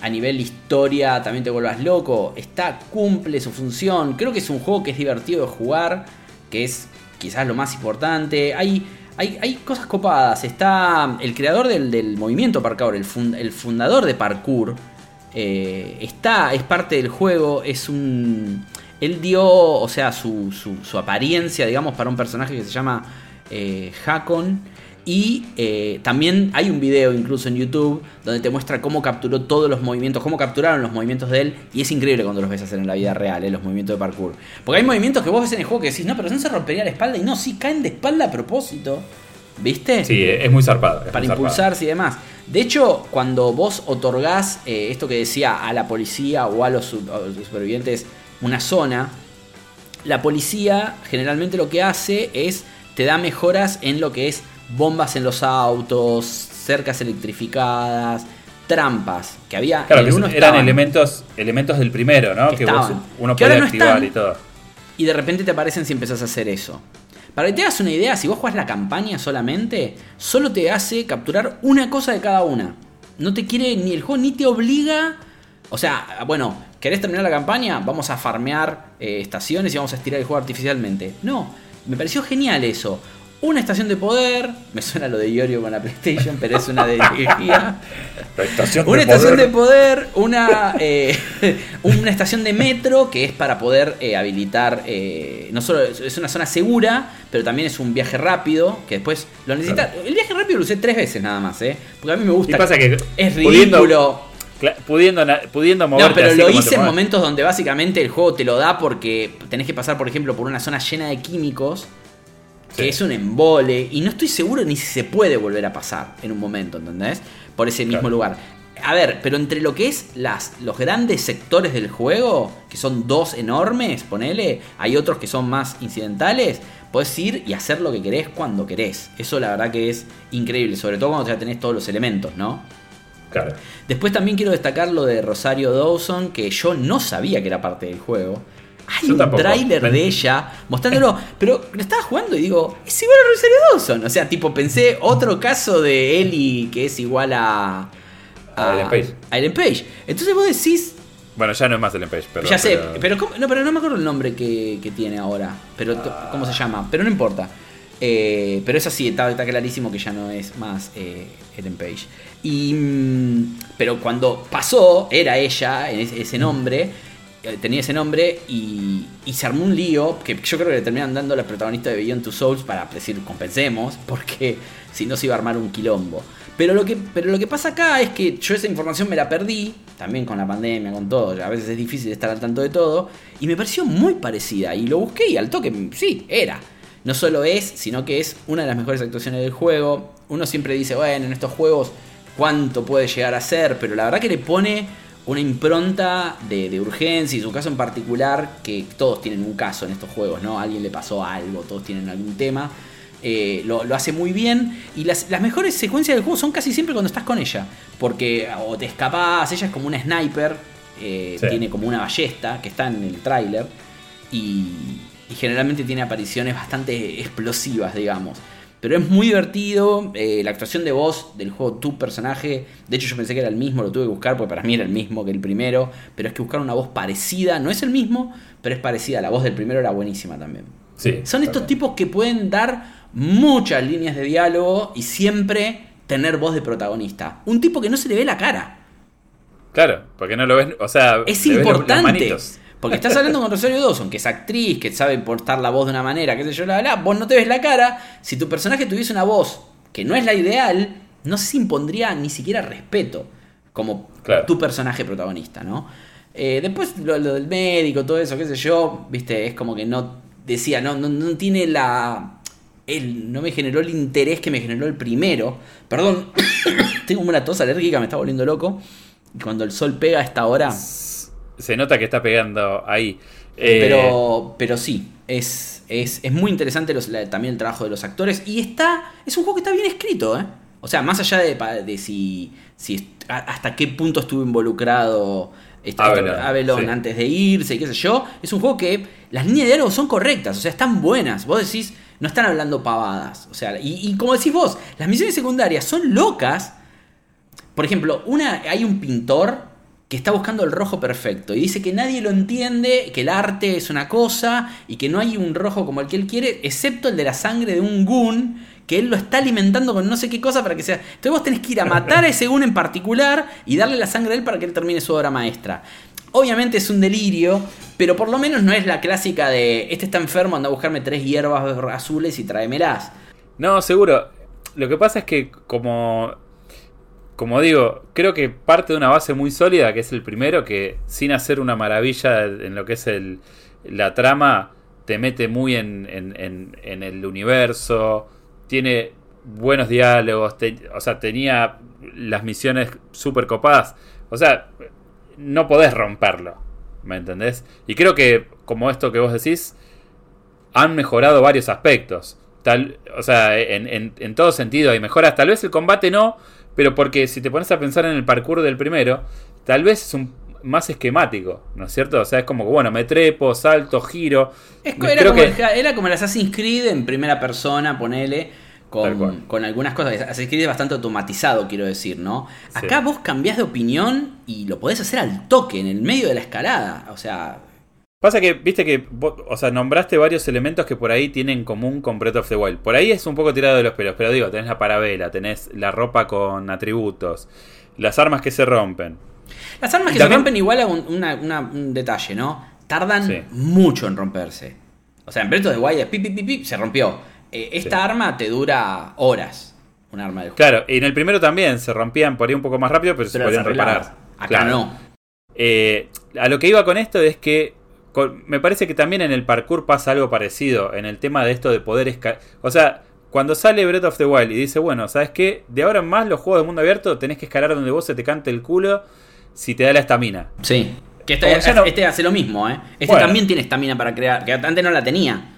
a nivel historia también te vuelvas loco. Está, cumple su función. Creo que es un juego que es divertido de jugar, que es quizás lo más importante. Hay, hay, cosas copadas. Está el creador del, movimiento parkour, el, el, fundador de parkour. Eh, está, es parte del juego, es un... Él dio, o sea, su, su, apariencia, digamos, para un personaje que se llama eh, Hakon y eh, también hay un video incluso en YouTube donde te muestra cómo capturó todos los movimientos, cómo capturaron los movimientos de él. Y es increíble cuando los ves hacer en la vida real, eh, los movimientos de parkour. Porque hay movimientos que vos ves en el juego que decís, no, pero no se rompería la espalda. Y no, sí caen de espalda a propósito. ¿Viste? Sí, es muy zarpado. para impulsarse y demás. De hecho, cuando vos otorgás eh, esto que decía a la policía o a los supervivientes una zona, la policía generalmente lo que hace es te da mejoras en lo que es bombas en los autos, cercas electrificadas, trampas que había claro, que eran elementos elementos del primero no que, uno puede activar y todo y de repente te aparecen si empezás a hacer eso para que te hagas una idea si vos juegas la campaña solamente solo te hace capturar una cosa de cada una. No te quiere ni el juego ni te obliga o sea bueno querés terminar la campaña vamos a farmear eh, estaciones y vamos a estirar el juego artificialmente. No me pareció genial eso una estación de poder, me suena lo de Iorio con la PlayStation, pero es una de energía. [laughs] una estación de poder, una, eh, [laughs] una estación de metro que es para poder eh, habilitar, eh, no solo es una zona segura, pero también es un viaje rápido, que después lo necesita. El viaje rápido lo usé tres veces nada más, ¿eh? Porque a mí me gusta. pasa que es ridículo. Pudiendo, pudiendo, No, pero lo hice en momentos donde básicamente el juego te lo da porque tenés que pasar, por ejemplo, por una zona llena de químicos que es un embole, y no estoy seguro ni si se puede volver a pasar en un momento, ¿entendés? Por ese mismo lugar. A ver, pero entre lo que es las, los grandes sectores del juego, que son dos enormes, ponele, hay otros que son más incidentales, puedes ir y hacer lo que querés cuando querés. Eso la verdad que es increíble, sobre todo cuando ya tenés todos los elementos, ¿no? Claro. Después también quiero destacar lo de Rosario Dawson, que yo no sabía que era parte del juego. Hay un tráiler de ella mostrándolo, pero lo estaba jugando y digo, es igual a Rosario Dawson. O sea, tipo, pensé otro caso de Ellie que es igual a. A, Ellen Page. A Ellen Page. Entonces vos decís. Bueno, ya no es más Ellen Page, pero. Ya sé, pero, no, pero no me acuerdo el nombre que, tiene ahora. Pero, ¿Cómo se llama? Pero no importa. Eh, pero es así, está, está, clarísimo que ya no es más eh, Ellen Page. Y, mm, pero cuando pasó, era ella, ese nombre eh, tenía ese nombre y, se armó un lío que yo creo que le terminan dando la protagonista de Beyond Two Souls para decir compensemos, [laughs] porque si no se iba a armar un quilombo. Pero lo, que, pero lo que pasa acá es que yo esa información me la perdí, también con la pandemia, con todo, a veces es difícil estar al tanto de todo, y me pareció muy parecida, y lo busqué y al toque, sí, era. No solo es, sino que es una de las mejores actuaciones del juego. Uno siempre dice, bueno, en estos juegos, ¿cuánto puede llegar a ser? Pero la verdad que le pone una impronta de, urgencia, y su caso en particular, que todos tienen un caso en estos juegos, ¿no? A alguien le pasó algo, todos tienen algún tema. Eh, lo, hace muy bien. Y las, mejores secuencias del juego son casi siempre cuando estás con ella. Porque o te escapas, ella es como una sniper, eh, tiene como una ballesta que está en el tráiler. Y, y generalmente tiene apariciones bastante explosivas, digamos. Pero es muy divertido. Eh, la actuación de voz del juego, tu personaje. De hecho, yo pensé que era el mismo, lo tuve que buscar porque para mí era el mismo que el primero. Pero es que buscar una voz parecida. No es el mismo, pero es parecida. La voz del primero era buenísima también. Sí, Son estos tipos que pueden dar muchas líneas de diálogo y siempre tener voz de protagonista. Un tipo que no se le ve la cara. Claro, porque no lo ves. O sea, es importante. Porque estás hablando con Rosario Dawson, que es actriz, que sabe portar la voz de una manera, qué sé yo, la, la, vos no te ves la cara. Si tu personaje tuviese una voz que no es la ideal, no se impondría ni siquiera respeto como tu personaje protagonista, ¿no? Eh, después lo, del médico, todo eso, qué sé yo, viste, es como que no decía, no, no, no tiene la... Él no me generó el interés que me generó el primero. Perdón, [coughs] tengo una tos alérgica, me está volviendo loco. Y cuando el sol pega a esta hora se nota que está pegando ahí. Eh, pero, pero sí, es, es, muy interesante también el trabajo de los actores. Y está. Es un juego que está bien escrito, ¿eh? O sea, más allá de, de si, si. hasta qué punto estuvo involucrado Avelon, antes de irse y qué sé yo. Es un juego que las líneas de diálogo son correctas, o sea, están buenas. Vos decís, no están hablando pavadas. O sea, y, y como decís vos, las misiones secundarias son locas. Por ejemplo, una, hay un pintor que está buscando el rojo perfecto y dice que nadie lo entiende, que el arte es una cosa y que no hay un rojo como el que él quiere, excepto el de la sangre de un goon que él lo está alimentando con no sé qué cosa para que sea. Entonces vos tenés que ir a matar a ese goon en particular y darle la sangre a él para que él termine su obra maestra. Obviamente es un delirio, pero por lo menos no es la clásica de este está enfermo, anda a buscarme tres hierbas azules y tráemelas. No, seguro. Lo que pasa es que como como digo, creo que parte de una base muy sólida, que es el primero, que sin hacer una maravilla en lo que es el, la trama, te mete muy en, en, el universo, tiene buenos diálogos, o sea, tenía las misiones súper copadas. O sea, no podés romperlo, ¿me entendés? Y creo que, como esto que vos decís, han mejorado varios aspectos. Tal, o sea, en, en todo sentido hay mejoras. Tal vez el combate no, pero porque si te pones a pensar en el parkour del primero, tal vez es un más esquemático, ¿no es cierto? O sea, es como que, bueno, me trepo, salto, giro. era, como el, era, como el, Assassin's Creed en primera persona, ponele, con, con algunas cosas. Assassin's Creed es bastante automatizado, quiero decir, ¿no? Acá vos cambiás de opinión y lo podés hacer al toque, en el medio de la escalada. O sea, Pasa que, viste que, o sea, nombraste varios elementos que por ahí tienen en común con Breath of the Wild. Por ahí es un poco tirado de los pelos, pero digo, tenés la parabela, tenés la ropa con atributos, las armas que se rompen. Las armas que se rompen igual a un, detalle, ¿no? Tardan mucho en romperse. O sea, en Breath of the Wild pi, pi, se rompió. Eh, esta arma te dura horas. Un arma de juego. Claro, y en el primero también se rompían por ahí un poco más rápido, pero, se podían reparar. Acá no. Eh, a lo que iba con esto es que me parece que también en el parkour pasa algo parecido, en el tema de esto de poder escalar. O sea, cuando sale Breath of the Wild y dice, bueno, ¿sabes qué? De ahora en más los juegos de mundo abierto tenés que escalar donde vos se te cante el culo si te da la estamina. Sí. Que este, este hace lo mismo, ¿eh? Este también tiene estamina para crear, que antes no la tenía.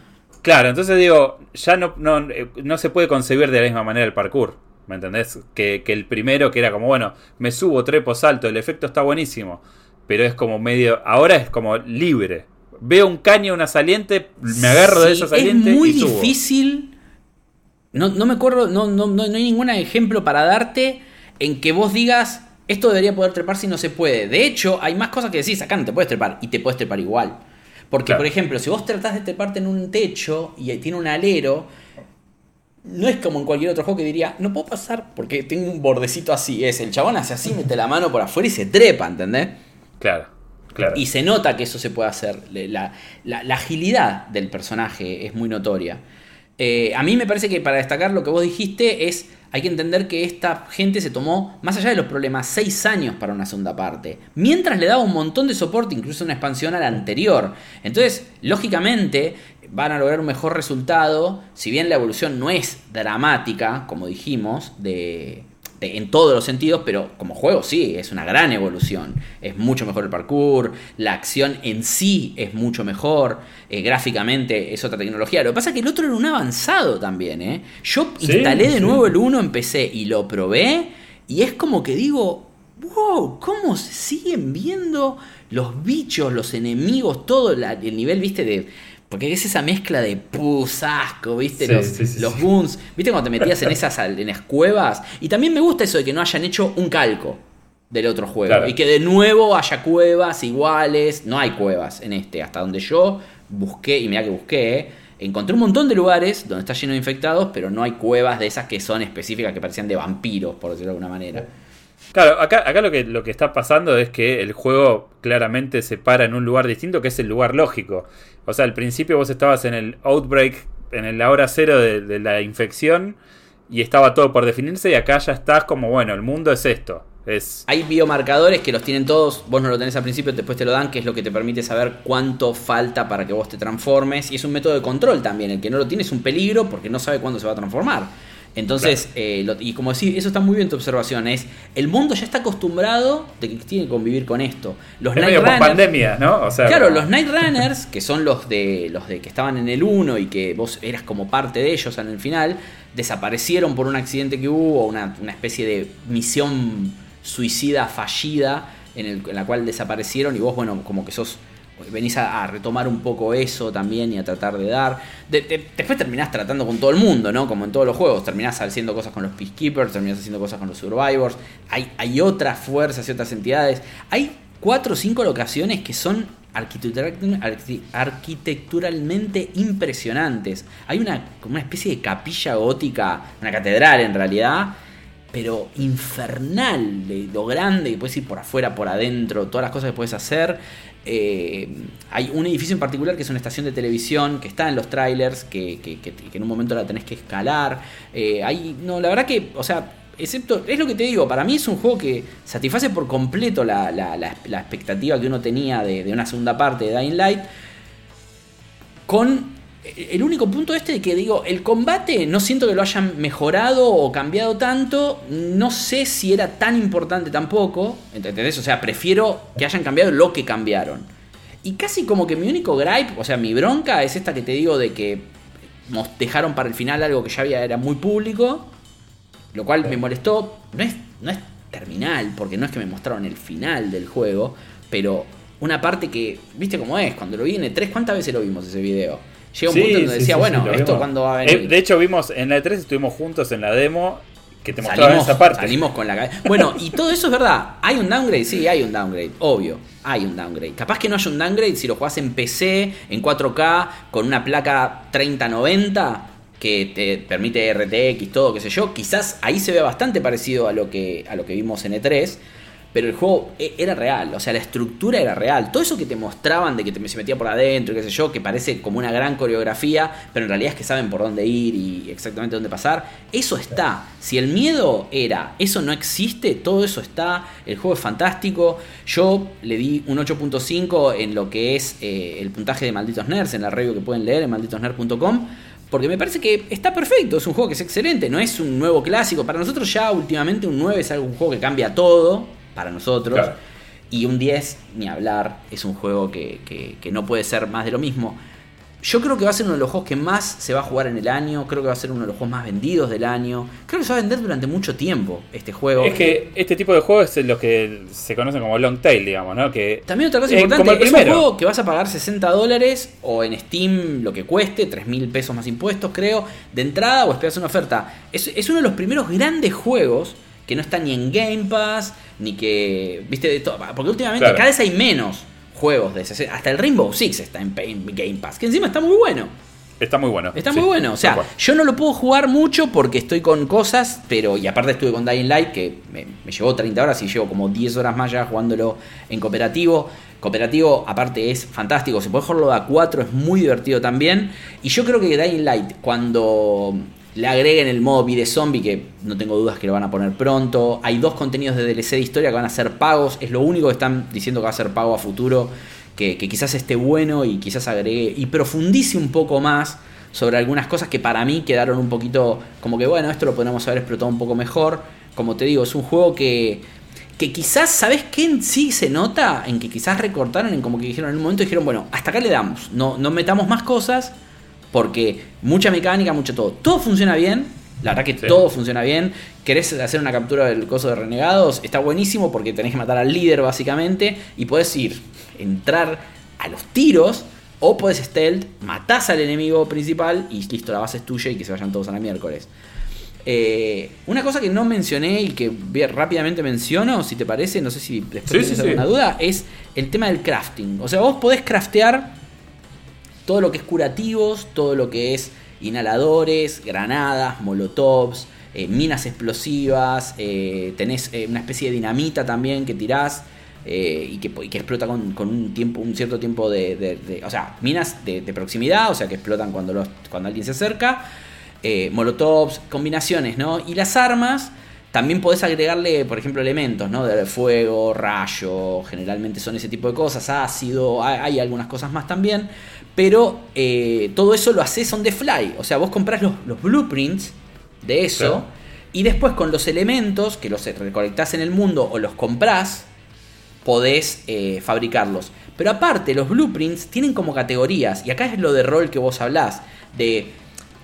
Claro, entonces digo, ya no, no, eh, no se puede concebir de la misma manera el parkour. ¿Me entendés? Que, que el primero que era como, bueno, me subo, trepo, salto, el efecto está buenísimo pero es como medio. Ahora es como libre. Veo un caño, una saliente, me agarro de esa saliente. Es muy difícil. No, no, me acuerdo, no, no, no, hay ningún ejemplo para darte en que vos digas esto debería poder trepar si no se puede. De hecho, hay más cosas que decís, acá no te puedes trepar y te puedes trepar igual. Porque, por ejemplo, si vos tratás de treparte en un techo y tiene un alero, no es como en cualquier otro juego que diría, no puedo pasar porque tengo un bordecito así. Es el chabón hace así, mete la mano por afuera y se trepa, ¿entendés? Claro, claro. Y se nota que eso se puede hacer. La, agilidad del personaje es muy notoria. Eh, a mí me parece que para destacar lo que vos dijiste es, hay que entender que esta gente se tomó, más allá de los problemas, seis años para una segunda parte. Mientras le daba un montón de soporte, incluso una expansión a la anterior. Entonces, lógicamente, van a lograr un mejor resultado, si bien la evolución no es dramática, como dijimos, de, en todos los sentidos, pero como juego sí, es una gran evolución. Es mucho mejor el parkour, la acción en sí es mucho mejor, eh, gráficamente es otra tecnología. Lo que pasa es que el otro era un avanzado también. ¿eh? Yo instalé de nuevo el 1 en PC y lo probé y es como que digo, wow, ¿cómo se siguen viendo los bichos, los enemigos, todo el nivel, viste, de porque es esa mezcla de pus, asco, ¿viste? los, los boons. ¿Viste cuando te metías en esas en las cuevas? Y también me gusta eso de que no hayan hecho un calco del otro juego. Y que de nuevo haya cuevas iguales. No hay cuevas en este. Hasta donde yo busqué, y mira que busqué, encontré un montón de lugares donde está lleno de infectados, pero no hay cuevas de esas que son específicas, que parecían de vampiros, por decirlo de alguna manera. Claro, acá, acá lo, que, lo que está pasando es que el juego claramente se para en un lugar distinto, que es el lugar lógico. O sea, al principio vos estabas en el outbreak, en la hora cero de, la infección, y estaba todo por definirse, y acá ya estás como, bueno, el mundo es esto. Es... Hay biomarcadores que los tienen todos, vos no lo tenés al principio, después te lo dan, que es lo que te permite saber cuánto falta para que vos te transformes, y es un método de control también, el que no lo tiene es un peligro porque no sabe cuándo se va a transformar. Entonces, eh, y como decís, eso está muy bien tu observación, es el mundo ya está acostumbrado de que tiene que convivir con esto. Los Night Runners, pandemia, ¿no? claro, los Night [laughs] Runners, que son los de los de que estaban en el 1 y que vos eras como parte de ellos en el final, desaparecieron por un accidente que hubo, una, una especie de misión suicida fallida en, el, en la cual desaparecieron y vos, bueno, como que sos venís a, retomar un poco eso también y a tratar de dar. después terminás tratando con todo el mundo, ¿no? Como en todos los juegos. Terminás haciendo cosas con los Peacekeepers, terminás haciendo cosas con los Survivors. Hay, hay otras fuerzas y otras entidades. Hay cuatro o cinco locaciones que son arquitecturalmente impresionantes. Hay una, como una especie de capilla gótica, una catedral en realidad, pero infernal de lo grande que puedes ir por afuera, por adentro, todas las cosas que puedes hacer. Eh, hay un edificio en particular que es una estación de televisión que está en los trailers, que, en un momento la tenés que escalar. Eh, no, la verdad que, o sea, excepto, es lo que te digo, para mí es un juego que satisface por completo la, expectativa que uno tenía de, de, una segunda parte de Dying Light. Con el único punto este de que digo, el combate no siento que lo hayan mejorado o cambiado tanto, no sé si era tan importante tampoco, ¿entendés? O sea, prefiero que hayan cambiado lo que cambiaron. Y casi como que mi único gripe, o sea, mi bronca es esta que te digo de que dejaron para el final algo que ya había, era muy público, lo cual me molestó. No es, no es terminal, porque no es que me mostraron el final del juego, pero una parte que, viste cómo es, cuando lo vi en E3, ¿cuántas veces lo vimos ese video? Llega un punto donde decía, bueno, ¿esto cuando va a venir? de hecho, vimos en la E3 estuvimos juntos en la demo que te mostraban esa parte. Salimos con la Bueno, y todo eso es verdad. ¿Hay un downgrade? Sí, hay un downgrade. Obvio, hay un downgrade. Capaz que no haya un downgrade si lo jugás en PC, en 4K, con una placa 3090 que te permite RTX, todo, qué sé yo. Quizás ahí se ve bastante parecido a lo que, a lo que vimos en E3 pero el juego e, era real, o sea, la estructura era real. Todo eso que te mostraban de que te, se metía por adentro, qué sé yo, que parece como una gran coreografía, pero en realidad es que saben por dónde ir y exactamente dónde pasar, eso está. Si el miedo era, eso no existe, todo eso está, el juego es fantástico. Yo le di un 8.5 en lo que es eh, el puntaje de Malditos Nerds, en la review que pueden leer en malditosnerds.com porque me parece que está perfecto, es un juego que es excelente, no es un nuevo clásico. Para nosotros ya últimamente un 9 es algo, un juego que cambia todo, para nosotros. Y un 10, ni hablar, es un juego que, no puede ser más de lo mismo. Yo creo que va a ser uno de los juegos que más se va a jugar en el año. Creo que va a ser uno de los juegos más vendidos del año. Creo que se va a vender durante mucho tiempo este juego. Es que este tipo de juegos es lo que se conoce como long tail, digamos, ¿no? Que También otra cosa importante, es un juego que vas a pagar 60 dólares o en Steam lo que cueste, 3 mil pesos más impuestos, creo, de entrada o esperas una oferta. Es, es uno de los primeros grandes juegos que no está ni en Game Pass, ni que, viste, de todo. Porque últimamente cada vez hay menos juegos de ese. Hasta el Rainbow Six está en Game Pass, que encima está muy bueno. Está muy bueno. Está muy bueno. O sea, yo no lo puedo jugar mucho porque estoy con cosas, pero. Y aparte estuve con Dying Light, que me, llevó 30 horas y llevo como 10 horas más ya jugándolo en cooperativo. Cooperativo, aparte, es fantástico. Se puede jugarlo a 4, es muy divertido también. Y yo creo que Dying Light, cuando le agreguen el modo Vida Zombie, que no tengo dudas que lo van a poner pronto. Hay dos contenidos de DLC de historia que van a ser pagos. Es lo único que están diciendo que va a ser pago a futuro. Que, quizás esté bueno y quizás agregue y profundice un poco más sobre algunas cosas que para mí quedaron un poquito como que bueno, esto lo podemos haber explotado un poco mejor. Como te digo, es un juego que, que quizás, ¿sabes qué sí se nota? En que quizás recortaron, en como que dijeron en un momento, dijeron, bueno, hasta acá le damos, no, no metamos más cosas porque mucha mecánica, mucho todo. Todo funciona bien, la verdad que todo funciona bien. ¿Querés hacer una captura del coso de renegados? Está buenísimo porque tenés que matar al líder básicamente y podés ir, entrar a los tiros o podés stealth, matás al enemigo principal y listo, la base es tuya y que se vayan todos a la miércoles. Eh, una cosa que no mencioné y que rápidamente menciono, si te parece, no sé si después tienes alguna duda, es el tema del crafting. O sea, vos podés craftear todo lo que es curativos, todo lo que es inhaladores, granadas, molotovs, eh, minas explosivas, eh, tenés eh, una especie de dinamita también que tirás y que, explota con, un tiempo, un cierto tiempo de, o sea, minas de, proximidad, o sea que explotan cuando, los, cuando alguien se acerca, molotovs, combinaciones, ¿no? Y las armas también podés agregarle, por ejemplo, elementos, ¿no? De fuego, rayo, generalmente son ese tipo de cosas, ácido, hay algunas cosas más también. Pero eh, todo eso lo haces on the fly. O sea, vos comprás los, blueprints de eso. Claro. Y después con los elementos que los recolectás en el mundo o los comprás, podés eh, fabricarlos. Pero aparte, los blueprints tienen como categorías. Y acá es lo de rol que vos hablás. De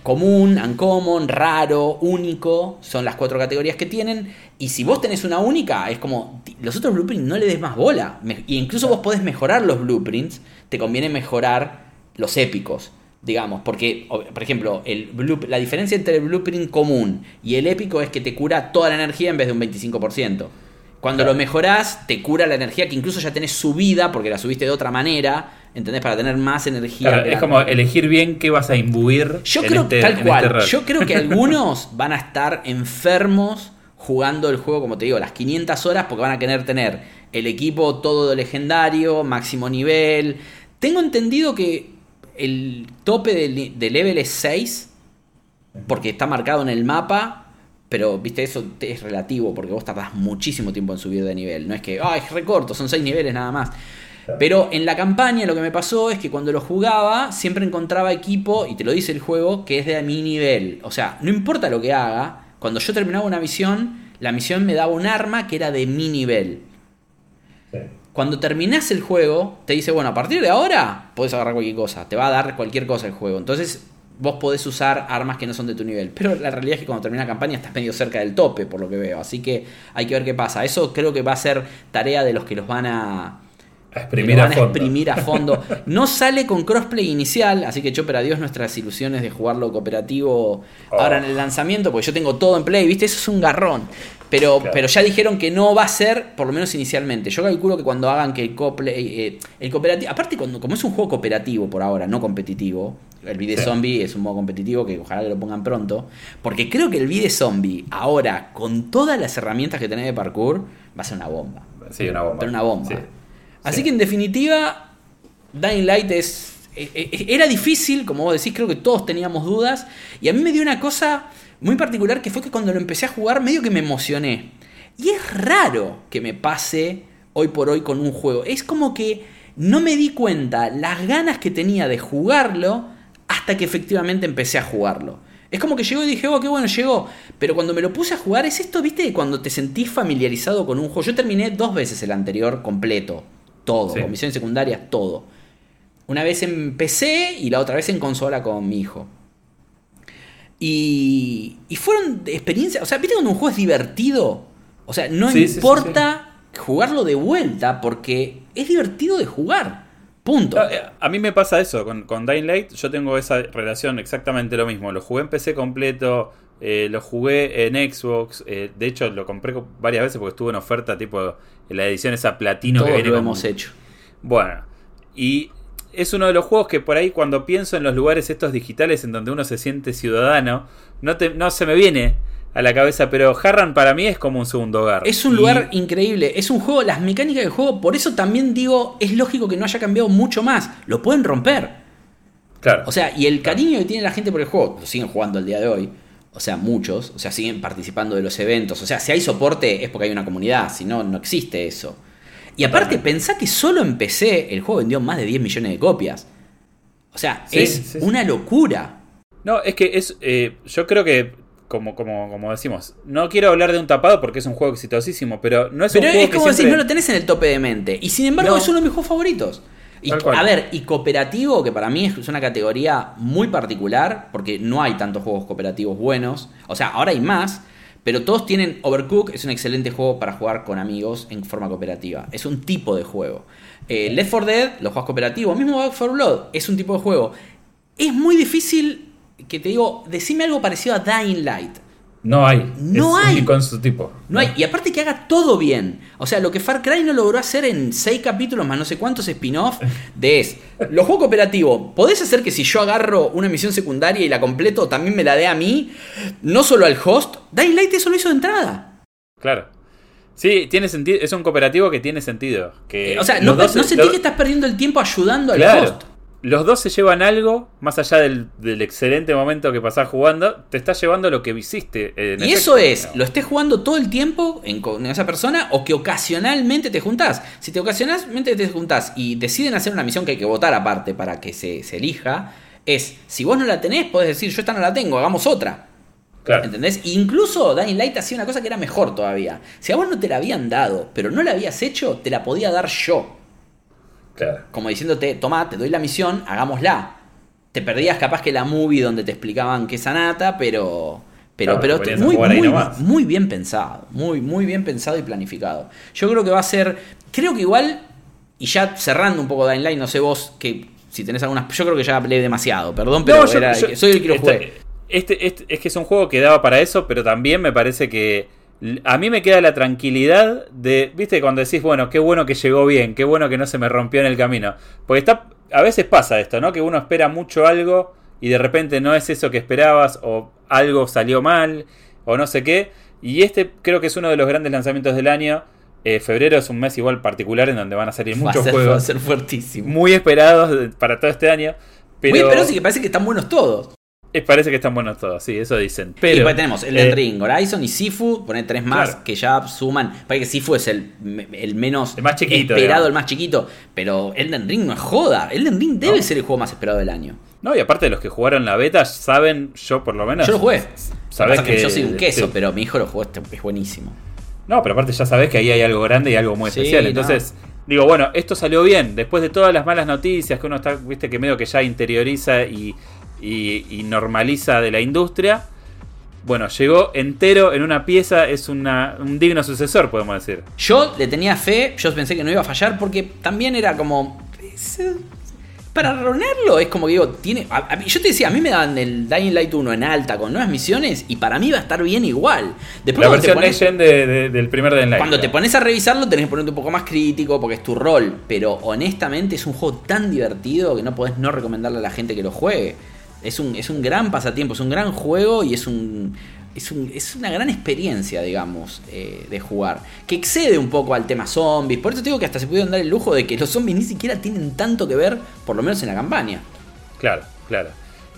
común, uncommon, raro, único. Son las cuatro categorías que tienen. Y si vos tenés una única, es como. Los otros blueprints no le des más bola. Y incluso vos podés mejorar los blueprints. Te conviene mejorar los épicos. Digamos, porque, por ejemplo, el blue- la diferencia entre el blueprint común y el épico es que te cura toda la energía en vez de un 25%. Cuando Claro. lo mejorás, te cura la energía que incluso ya tenés subida, porque la subiste de otra manera, ¿entendés? Para tener más energía. Claro, es como elegir bien qué vas a imbuir. Yo en creo, este- tal cual, este yo creo que algunos [laughs] van a estar enfermos jugando el juego, como te digo, las 500 horas, porque van a querer tener el equipo todo legendario, máximo nivel. Tengo entendido que el tope de, de level es 6, porque está marcado en el mapa. Pero, viste, eso es relativo, porque vos tardás muchísimo tiempo en subir de nivel. No es que, ah, es recorto, son 6 niveles nada más. Pero en la campaña lo que me pasó es que cuando lo jugaba siempre encontraba equipo, y te lo dice el juego, que es de mi nivel. O sea, no importa lo que haga, cuando yo terminaba una misión, la misión me daba un arma que era de mi nivel. Cuando terminás el juego, te dice, bueno, a partir de ahora puedes agarrar cualquier cosa, te va a dar cualquier cosa el juego. Entonces vos podés usar armas que no son de tu nivel. Pero la realidad es que cuando termina la campaña estás medio cerca del tope, por lo que veo. Así que hay que ver qué pasa. Eso creo que va a ser tarea de los que los van a A exprimir lo van a fondo. exprimir a fondo. No sale con crossplay inicial, así que echó para Dios nuestras ilusiones de jugarlo cooperativo ahora en el lanzamiento, porque yo tengo todo en play, ¿viste? Eso es un garrón. Pero, Claro. pero ya dijeron que no va a ser, por lo menos inicialmente. Yo calculo que cuando hagan que el coplay, eh, el cooperativo, aparte cuando, como es un juego cooperativo por ahora, no competitivo, el Vide Sí. Zombie es un modo competitivo que ojalá que lo pongan pronto, porque creo que el Vide Zombie ahora, con todas las herramientas que tenés de parkour, va a ser una bomba. Sí, una bomba. Pero una bomba. Sí. Así Sí. que en definitiva, Dying Light es. eh, eh, Era difícil, como vos decís, creo que todos teníamos dudas. Y a mí me dio una cosa muy particular que fue que cuando lo empecé a jugar, medio que me emocioné. Y es raro que me pase hoy por hoy con un juego. Es como que no me di cuenta las ganas que tenía de jugarlo hasta que efectivamente empecé a jugarlo. Es como que llegó y dije, oh, qué bueno, llegó. Pero cuando me lo puse a jugar, es esto, viste, cuando te sentís familiarizado con un juego. Yo terminé dos veces el anterior completo. Todo, Sí. con misiones secundarias, todo. Una vez en PC y la otra vez en consola con mi hijo. Y, y fueron experiencias, o sea, viste cuando un juego es divertido. O sea, no Sí, sí, sí, importa jugarlo de vuelta porque es divertido de jugar. Punto. A, eh, a mí me pasa eso con, con Dying Light. Yo tengo esa relación exactamente lo mismo. Lo jugué en PC completo. Eh, lo jugué en Xbox. eh, de hecho, lo compré co- varias veces porque estuvo en oferta, tipo en la edición esa platino que viene lo hemos hecho. Bueno, y es uno de los juegos que por ahí cuando pienso en los lugares estos digitales en donde uno se siente ciudadano, no, te, no se me viene a la cabeza, pero Harran para mí es como un segundo hogar. Es un Y- lugar increíble. Es un juego, las mecánicas del juego, por eso también digo, es lógico que no haya cambiado mucho más. Lo pueden romper. Claro. O sea, y el cariño que tiene la gente por el juego, lo siguen jugando el día de hoy. O sea, muchos. O sea, siguen participando de los eventos. O sea, si hay soporte es porque hay una comunidad. Si no, no existe eso. Y aparte, pensá que solo en PC el juego vendió más de 10 millones de copias. O sea, Sí, es sí, una locura. No, es que es. eh, yo creo que, como, como, como decimos, no quiero hablar de un tapado porque es un juego exitosísimo, pero no es Pero un juego es como que no lo tenés en el tope de mente. Y sin embargo, No. es uno de mis juegos favoritos. Y, a ver, y cooperativo, que para mí es una categoría muy particular, porque no hay tantos juegos cooperativos buenos. O sea, ahora hay más, pero todos tienen. Overcook es un excelente juego para jugar con amigos en forma cooperativa. Es un tipo de juego. Eh, Left 4 Dead, los juegos cooperativos, mismo Back 4 Blood, es un tipo de juego. Es muy difícil que te digo, decime algo parecido a Dying Light. No hay. No es hay. único en su tipo. No hay, y aparte que haga todo bien. O sea, lo que Far Cry no logró hacer en seis capítulos más no sé cuántos spin-off de es. Los juegos cooperativos, ¿podés hacer que si yo agarro una misión secundaria y la completo, también me la dé a mí? No solo al host. Dying Light eso lo hizo de entrada. Claro. Sí, tiene sentido. Es un cooperativo que tiene sentido. Que Eh, o sea, no, los dos- no sentí los- que estás perdiendo el tiempo ayudando al Claro. host. Los dos se llevan algo, más allá del, del excelente momento que pasás jugando, te estás llevando lo que hiciste. en Y eso es, lo estés jugando todo el tiempo en, con esa persona o que ocasionalmente te juntás. Si te ocasionalmente te juntás y deciden hacer una misión que hay que votar aparte para que se, se elija, es, si vos no la tenés, podés decir, yo esta no la tengo, hagamos otra. Claro. ¿Entendés? Incluso Dying Light hacía una cosa que era mejor todavía. Si a vos no te la habían dado, pero no la habías hecho, te la podía dar yo. Claro. Como diciéndote, toma, te doy la misión, hagámosla. Te perdías capaz que la movie donde te explicaban qué es Anata, pero. Pero, Claro, pero muy, muy, muy bien pensado. Muy, muy bien pensado y planificado. Yo creo que va a ser. Creo que igual. Y ya cerrando un poco Dying Light, no sé vos que si tenés algunas. Yo creo que ya hablé demasiado, perdón, pero No, yo- era- yo- soy el que lo este- jugué. Este, este- es que es un juego que daba para eso, pero también me parece que a mí me queda la tranquilidad de, viste, cuando decís, bueno, qué bueno que llegó bien, qué bueno que no se me rompió en el camino. Porque está, a veces pasa esto, ¿no? Que uno espera mucho algo y de repente no es eso que esperabas o algo salió mal o no sé qué. Y este creo que es uno de los grandes lanzamientos del año. Eh, febrero es un mes igual particular en donde van a salir [laughs] Va a, muchos va a juegos ser fuertísimo. muy esperados para todo este año. Pero Muy esperoso y que parece que están buenos todos. Eh, parece que están buenos todos, sí, eso dicen. y Pero después tenemos Elden eh, Ring, Horizon y Sifu, poner tres más Claro. que ya suman. Parece que Sifu es el, el menos El más chiquito, esperado, digamos. el más chiquito. Pero Elden Ring no es joda. Elden Ring debe No. ser el juego más esperado del año. No, y aparte de los que jugaron la beta, saben, yo por lo menos. Yo lo jugué. Pasa que, que- yo soy un queso, sí. pero mi hijo lo jugó, este- es buenísimo. No, pero aparte ya sabés que ahí hay algo grande y algo muy Sí, especial. no. Entonces, digo, bueno, esto salió bien. Después de todas las malas noticias que uno está, viste, que medio que ya interioriza y, y- y normaliza de la industria. Bueno, llegó entero en una pieza, es una, un digno sucesor, podemos decir. Yo le tenía fe, yo pensé que no iba a fallar porque también era como. para arruinarlo es como que digo, tiene. a- a mí- yo te decía, a mí me daban el Dying Light 1 en alta con nuevas misiones y para mí va a estar bien igual. Después La versión pones- Legend de- de- del primer Deadline. Cuando te pones a revisarlo tenés que ponerte un poco más crítico porque es tu rol, pero honestamente es un juego tan divertido que no podés no recomendarle a la gente que lo juegue. Es un, es un gran pasatiempo, es un gran juego y es un... Es, un- es una gran experiencia, digamos, eh, de jugar. Que excede un poco al tema zombies. Por eso te digo que hasta se pudieron dar el lujo de que los zombies ni siquiera tienen tanto que ver, por lo menos en la campaña. Claro, claro.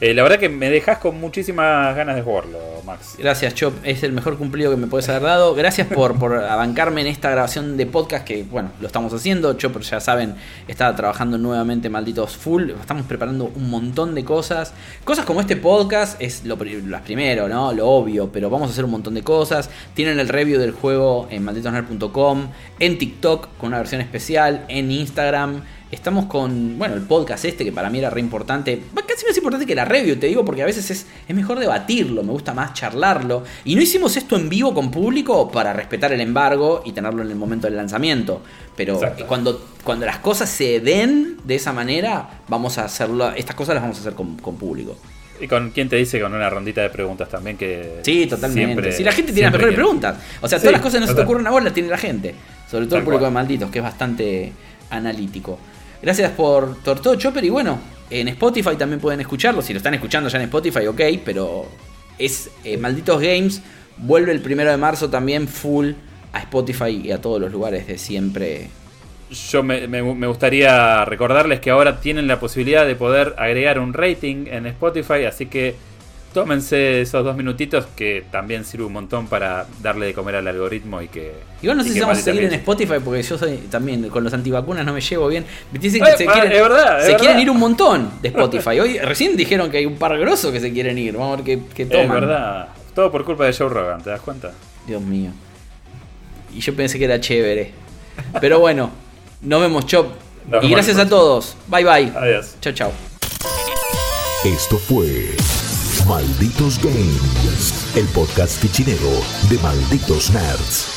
Eh, la verdad que me dejas con muchísimas ganas de jugarlo, Max. Gracias, Chop. Es el mejor cumplido que me puedes haber dado. Gracias por, [laughs] por abancarme en esta grabación de podcast que, bueno, lo estamos haciendo. Chop, ya saben, está trabajando nuevamente malditos full. Estamos preparando un montón de cosas. Cosas como este podcast es lo, las primero, ¿no? Lo obvio, pero vamos a hacer un montón de cosas. Tienen el review del juego en malditosnerd.com, en TikTok con una versión especial, en Instagram. Estamos con, bueno, el podcast este que para mí era re importante. Casi más importante que la review, te digo, porque a veces es, es mejor debatirlo, me gusta más charlarlo. Y no hicimos esto en vivo con público para respetar el embargo y tenerlo en el momento del lanzamiento. Pero Exacto. cuando, cuando las cosas se den de esa manera, vamos a hacerlo. Estas cosas las vamos a hacer con, con público. Y con quién te dice con una rondita de preguntas también que. Sí, totalmente. siempre- si la gente tiene las mejores quiere. preguntas. O sea, Sí, todas las cosas que no se te ocurren a vos las tiene la gente. Sobre todo Tal el público cual. de malditos, que es bastante analítico. Gracias por, por todo, Chopper. Y bueno, en Spotify también pueden escucharlo. Si lo están escuchando ya en Spotify, ok. Pero es eh, Malditos Games. Vuelve el primero de marzo también full a Spotify y a todos los lugares de siempre. Yo me, gustaría recordarles que ahora tienen la posibilidad de poder agregar un rating en Spotify, así que tómense esos dos minutitos que también sirve un montón para darle de comer al algoritmo y que. Igual no sé si vamos a seguir en Spotify porque yo soy también con los antivacunas no me llevo bien. Dicen Eh, que se, quieren, es verdad, es se verdad. quieren ir un montón de [laughs] Spotify. Hoy recién dijeron que hay un par grosso que se quieren ir. Vamos a ver qué, qué toman. Es verdad. Todo por culpa de Joe Rogan, ¿te das cuenta? Dios mío. Y yo pensé que era chévere. Pero bueno, nos vemos, Chop. Nos y vemos gracias a todos. Bye bye. Adiós. Chao, chao. Esto fue Malditos Games, el podcast fichinero de Malditos Nerds.